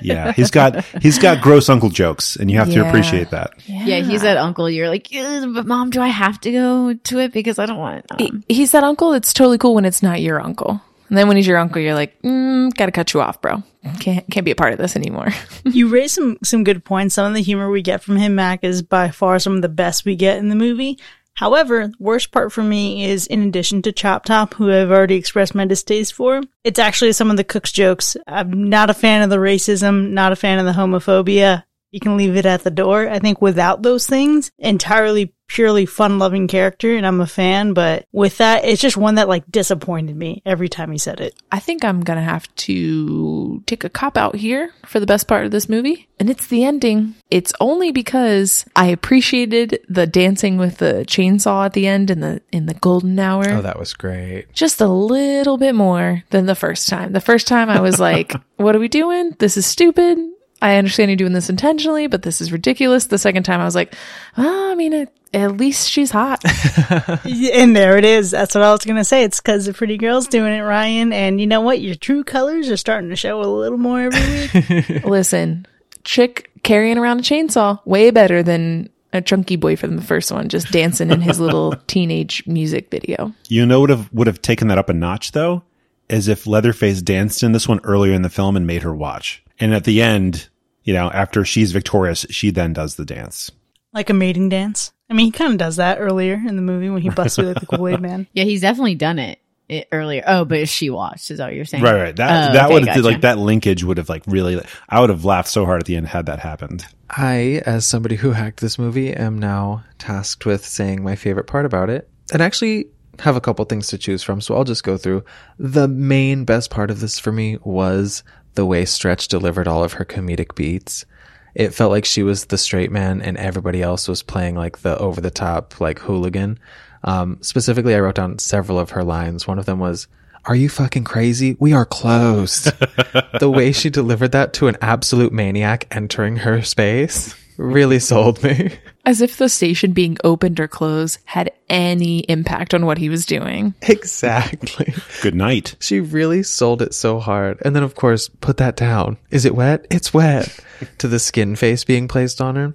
yeah he's got he's got gross uncle jokes and you have to appreciate that yeah, he's that uncle. You're like, but mom, do I have to go to it because I don't want? He- Um, He's that uncle It's totally cool when it's not your uncle. And then when he's your uncle, you're like, mm, gotta cut you off, bro. Can't can't be a part of this anymore. <laughs> you raise some some good points. Some of the humor we get from him, Mac, is by far some of the best we get in the movie. However, the worst part for me is in addition to Chop Top, who I've already expressed my distaste for, it's actually some of the cook's jokes. I'm not a fan of the racism, not a fan of the homophobia. You can leave it at the door. I think without those things, entirely purely fun loving character, and I'm a fan, but with that, it's just one that like disappointed me every time he said it. I think I'm gonna have to take a cop out here for the best part of this movie, and it's the ending. It's only because I appreciated the dancing with the chainsaw at the end in the in the golden hour. Oh, that was great. just a little bit more than the first time. The first time I was like, <laughs> what are we doing? This is stupid. I understand you're doing this intentionally, but this is ridiculous. The second time I was like, oh, I mean, at, at least she's hot. <laughs> And there it is. That's what I was going to say. It's because the pretty girl's doing it, Ryan. And you know what? Your true colors are starting to show a little more every week. <laughs> Listen, chick carrying around a chainsaw, way better than a chunky boy from the first one, just dancing in his little <laughs> teenage music video. You know what would have would have taken that up a notch though, as if Leatherface danced in this one earlier in the film and made her watch. And at the end, you know, after she's victorious, she then does the dance. like a mating dance. I mean, he kind of does that earlier in the movie when he busts through like the <laughs> Kool Aid Man. yeah, he's definitely done it, it earlier. Oh, but she watched. Is that what you're saying? Right, right. That Oh, that okay, would have gotcha. like that linkage would have like really. I would have laughed so hard at the end had that happened. I, as somebody who hacked this movie, am now tasked with saying my favorite part about it. And actually have a couple things to choose from, so I'll just go through. The main best part of this for me was the way Stretch delivered all of her comedic beats. It felt like she was the straight man and everybody else was playing like the over the top, like hooligan. Um, specifically, I wrote down several of her lines. One of them was, Are you fucking crazy? We are closed. <laughs> the way she delivered that to an absolute maniac entering her space really sold me. <laughs> As if the station being opened or closed had any impact on what he was doing. Exactly. <laughs> Good night. She really sold it so hard. And then, of course, put that down. Is it wet? It's wet. <laughs> to the skin face being placed on her.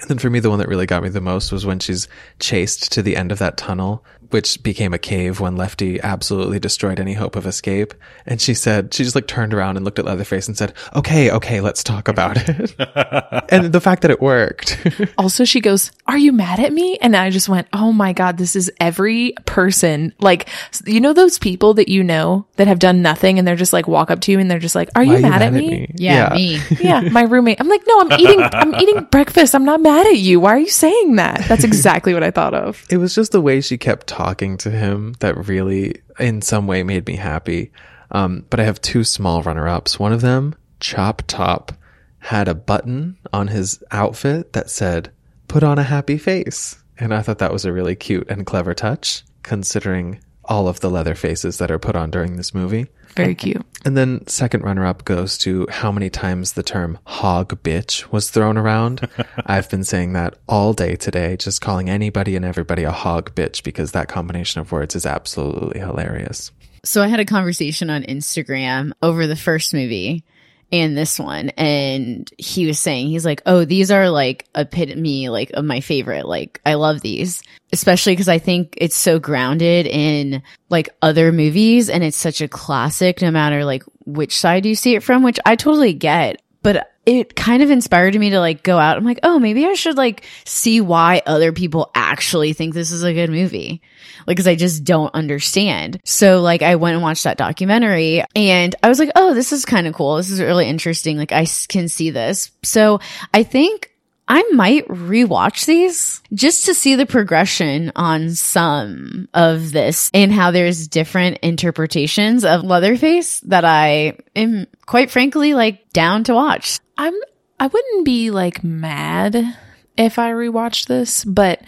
And then for me, the one that really got me the most was when she's chased to the end of that tunnel, which became a cave when Lefty absolutely destroyed any hope of escape. And she said, she just like turned around and looked at Leatherface and said, okay, okay, let's talk about it. <laughs> and the fact that it worked. <laughs> Also, she goes, Are you mad at me? And I just went, Oh my God, this is every person. Like, you know, those people that you know that have done nothing and they're just like walk up to you and they're just like, Are you, Why mad, at me? Yeah, me. <laughs> yeah, my roommate. I'm like, No, I'm eating, I'm eating breakfast. I'm not mad at you. Why are you saying that? That's exactly what I thought of. It was just the way she kept talking to him that really, in some way, made me happy. Um, but I have two small runner ups. One of them, Chop Top, had a button on his outfit that said, put on a happy face. And I thought that was a really cute and clever touch, considering all of the leather faces that are put on during this movie. Very cute. And then second runner up goes to how many times the term hog bitch was thrown around. <laughs> I've been saying that all day today, just calling anybody and everybody a hog bitch because that combination of words is absolutely hilarious. So I had a conversation on Instagram over the first movie and this one and he was saying he's like oh these are like epitome like of my favorite. Like i love these. Especially because i think it's so grounded in like other movies and it's such a classic no matter like which side you see it from which i totally get. But it kind of inspired me to like go out. I'm like oh maybe i should like see why other people actually think this is a good movie. Like because i just don't understand. So like i went and watched that documentary and i was like oh this is kind of cool. This is really interesting. Like I can see this. So i think I might rewatch these just to see the progression on some of this and how there's different interpretations of Leatherface that I am quite frankly like down to watch. I'm I wouldn't be like mad if I rewatched this, but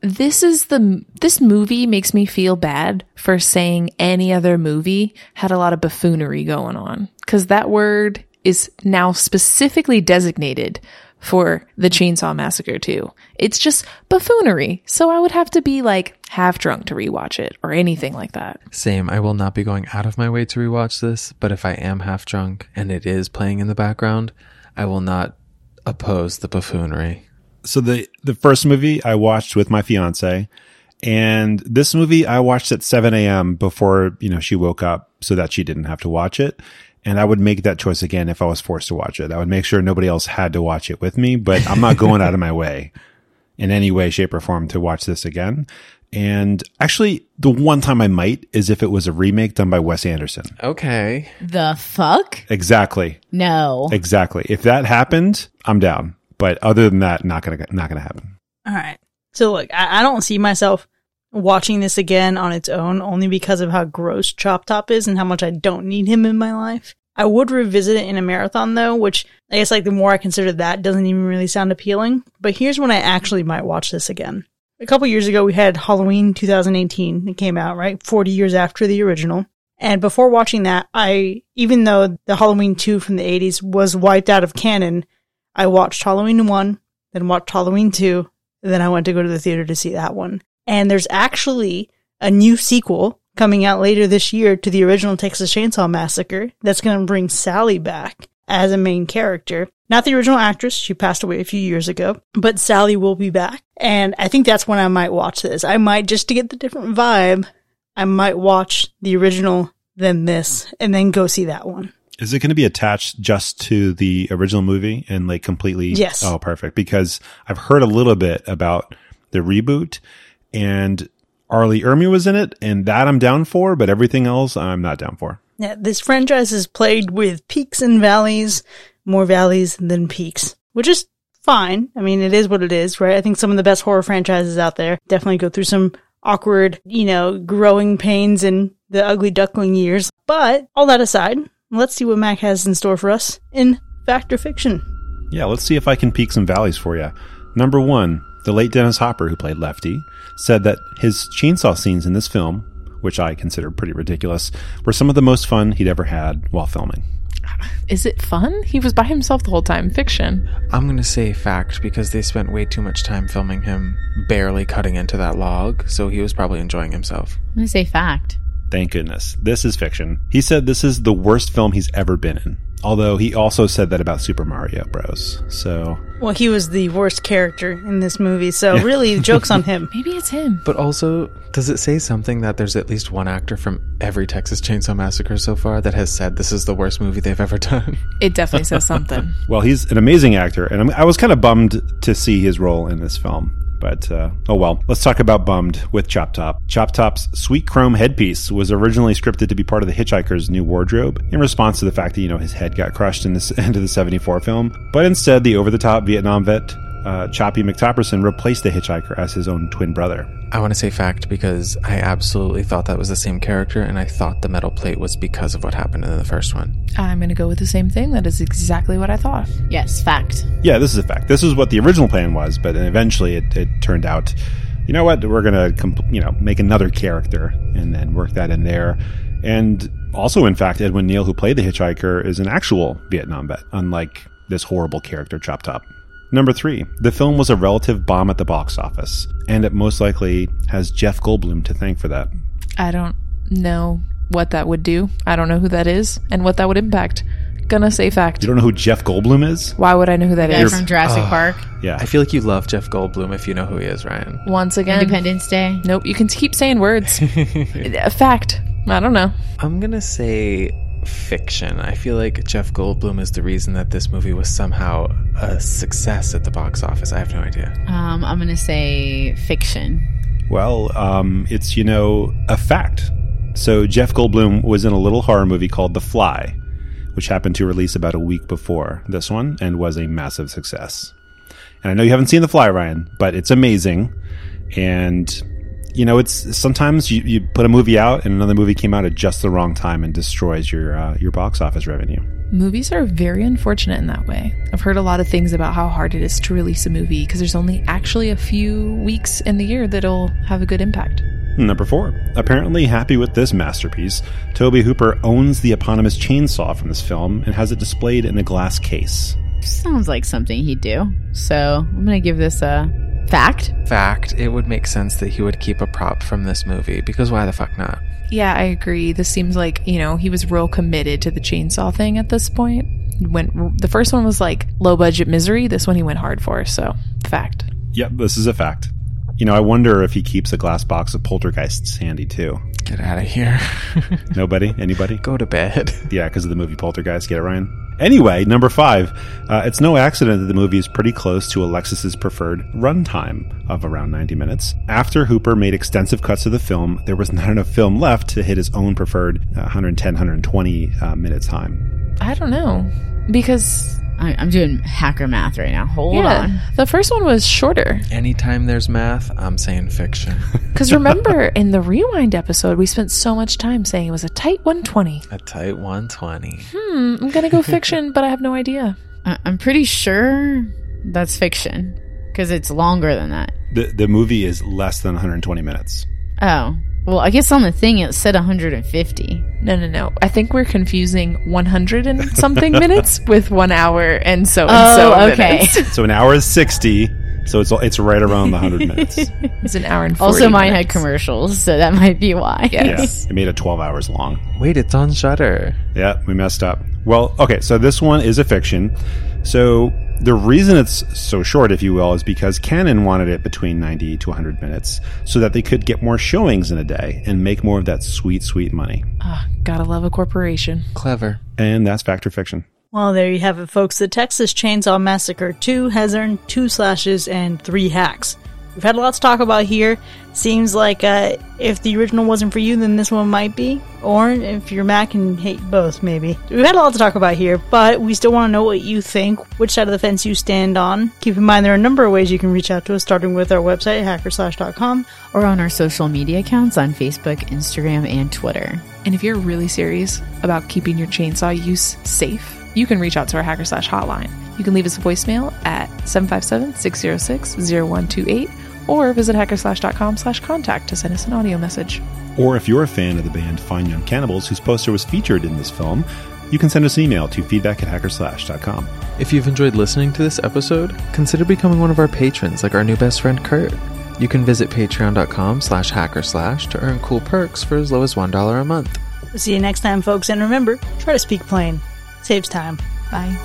this is the this movie makes me feel bad for saying any other movie had a lot of buffoonery going on cuz that word is now specifically designated for the Chainsaw Massacre 2. It's just buffoonery. So I would have to be like half drunk to rewatch it or anything like that. Same. I will not be going out of my way to rewatch this, but if I am half drunk and it is playing in the background, I will not oppose the buffoonery. So the the first movie I watched with my fiance, and this movie I watched at 7 a.m. before you know she woke up, so that she didn't have to watch it. And I would make that choice again if I was forced to watch it. I would make sure nobody else had to watch it with me, but I'm not going out of my way in any way, shape, or form to watch this again. And actually, the one time I might is if it was a remake done by Wes Anderson. Okay. The fuck? Exactly. No. Exactly. If that happened, I'm down. But other than that, not gonna not gonna happen. All right. So look, I, I don't see myself watching this again on its own only because of how gross Chop Top is and how much I don't need him in my life. I would revisit it in a marathon though, which I guess like the more I consider that doesn't even really sound appealing. But here's when I actually might watch this again. A couple years ago we had Halloween 2018. It came out, right? 40 years after the original. And before watching that, I, even though the Halloween 2 from the 80s was wiped out of canon, I watched Halloween 1, then watched Halloween 2, and then I went to go to the theater to see that one. And there's actually a new sequel coming out later this year to the original Texas Chainsaw Massacre that's going to bring Sally back as a main character. Not the original actress, she passed away a few years ago, but Sally will be back. And I think that's when I might watch this. I might, just to get the different vibe, I might watch the original, then this, and then go see that one. Is it going to be attached just to the original movie and like completely? Yes. Oh, perfect. Because I've heard a little bit about the reboot and R. Lee Ermey was in it and that I'm down for, but everything else I'm not down for. Yeah, this franchise is played with peaks and valleys, more valleys than peaks, which is fine. I mean, it is what it is, right? I think some of the best horror franchises out there definitely go through some awkward, you know, growing pains in the ugly duckling years. But all that aside, let's see what Mac has in store for us in Fact or Fiction. Yeah, let's see if I can peak some valleys for you. Number one, the late Dennis Hopper, who played Lefty, said that his chainsaw scenes in this film, which I consider pretty ridiculous, were some of the most fun he'd ever had while filming. Is it fun? He was by himself the whole time. Fiction. I'm going to say fact because they spent way too much time filming him barely cutting into that log, so he was probably enjoying himself. I'm going to say fact. Thank goodness. This is fiction. He said this is the worst film he's ever been in. Although he also said that about Super Mario Bros. So, Well, he was the worst character in this movie, so really, the joke's on him. <laughs> Maybe it's him. But also, does it say something that there's at least one actor from every Texas Chainsaw Massacre so far that has said this is the worst movie they've ever done? <laughs> It definitely says something. <laughs> well, he's an amazing actor, and I'm, I was kind of bummed to see his role in this film. But uh, oh well. Let's talk about Bummed with Chop Top. Chop Top's sweet chrome headpiece was originally scripted to be part of the Hitchhiker's new wardrobe in response to the fact that you know his head got crushed in the <laughs> end of the '74 film. But instead, the over-the-top Vietnam vet uh, Choppy McTopperson replaced the hitchhiker as his own twin brother. I want to say fact because I absolutely thought that was the same character, and I thought the metal plate was because of what happened in the first one. I'm going to go with the same thing. That is exactly what I thought. Yes, fact. Yeah, this is a fact. This is what the original plan was, but then eventually it, it turned out, you know what, we're going to, comp- you know, make another character and then work that in there. And also, in fact, Edwin Neal, who played the hitchhiker, is an actual Vietnam vet, unlike this horrible character, Chop Top. Number three, the film was a relative bomb at the box office, and it most likely has Jeff Goldblum to thank for that. I don't know what that would do. I don't know who that is and what that would impact. Gonna say fact. You don't know who Jeff Goldblum is? Why would I know who that Guy is? from Jurassic Park, Yeah. I feel like you love Jeff Goldblum if you know who he is, Ryan. Once again. Independence Day. Nope, you can keep saying words. <laughs> A fact. I don't know. I'm gonna say fiction. I feel like Jeff Goldblum is the reason that this movie was somehow a success at the box office. I have no idea. Um, I'm gonna say fiction. Well, um, it's, you know, a fact. So Jeff Goldblum was in a little horror movie called The Fly, which happened to release about a week before this one and was a massive success. And I know you haven't seen The Fly, Ryan, but it's amazing. And, you know, it's sometimes you, you put a movie out and another movie came out at just the wrong time and destroys your, uh, your box office revenue. Movies are very unfortunate in that way. I've heard a lot of things about how hard it is to release a movie because there's only actually a few weeks in the year that'll have a good impact. Number four. Apparently happy with this masterpiece, Tobe Hooper owns the eponymous chainsaw from this film and has it displayed in a glass case. Sounds like something he'd do. So I'm gonna give this a fact. Fact, it would make sense that he would keep a prop from this movie because why the fuck not? Yeah, I agree. This seems like, you know, he was real committed to the chainsaw thing at this point. Went the first one was like low budget misery. This one he went hard for. So, fact. Yep, this is a fact. You know, I wonder if he keeps a glass box of poltergeists handy too. Get out of here. <laughs> Nobody? Anybody? Go to bed. <laughs> Yeah, because of the movie Poltergeist. Get it, Ryan? Anyway, number five. Uh, it's no accident that the movie is pretty close to Alexis's preferred runtime of around 90 minutes. After Hooper made extensive cuts of the film, there was <laughs> not enough film left to hit his own preferred uh, 110, 120 uh, minute time. I don't know. Because I, I'm doing hacker math right now. Hold yeah, on. the first one was shorter. Anytime there's math, I'm saying fiction. <laughs> Because remember, in the rewind episode, we spent so much time saying it was a tight 120. a tight 120. Hmm, I'm gonna go fiction, but I have no idea. <laughs> I, I'm pretty sure that's fiction because it's longer than that. The, the movie is less than 120 minutes. Oh, well, I guess on the thing it said 150. No, no, no. I think we're confusing 100 and something minutes <laughs> with one hour and so and so. Oh, okay. minutes. <laughs> So an hour is 60, so it's it's right around the 100 minutes. <laughs> It's an hour and 40 Also, mine had commercials, so that might be why. Yeah, it made it 12 hours long. Wait, it's on Shudder. Yeah, we messed up. Well, okay, so this one is a fiction. So the reason it's so short, if you will, is because Cannon wanted it between 90 to 100 minutes so that they could get more showings in a day and make more of that sweet, sweet money. Ah, gotta love a corporation. Clever. And that's Fact or Fiction. Well, there you have it, folks. The Texas Chainsaw Massacre 2 has earned two slashes and three hacks. We've had a lot to talk about here. Seems like uh, if the original wasn't for you, then this one might be. Or if you're Mac and hate both, maybe. We've had a lot to talk about here, but we still want to know what you think, which side of the fence you stand on. Keep in mind there are a number of ways you can reach out to us, starting with our website, hackerslash.com. Or on our social media accounts on Facebook, Instagram, and Twitter. And if you're really serious about keeping your chainsaw use safe, you can reach out to our Hacker Slash hotline. You can leave us a voicemail at 757-606-0128 or visit hackerslash.com slash contact to send us an audio message. Or if you're a fan of the band Fine Young Cannibals, whose poster was featured in this film, you can send us an email to feedback at hackerslash.com. If you've enjoyed listening to this episode, consider becoming one of our patrons like our new best friend Kurt. You can visit patreon.com slash hacker slash to earn cool perks for as low as $1 a month. We'll see you next time, folks, and remember, try to speak plain. Saves time. Bye.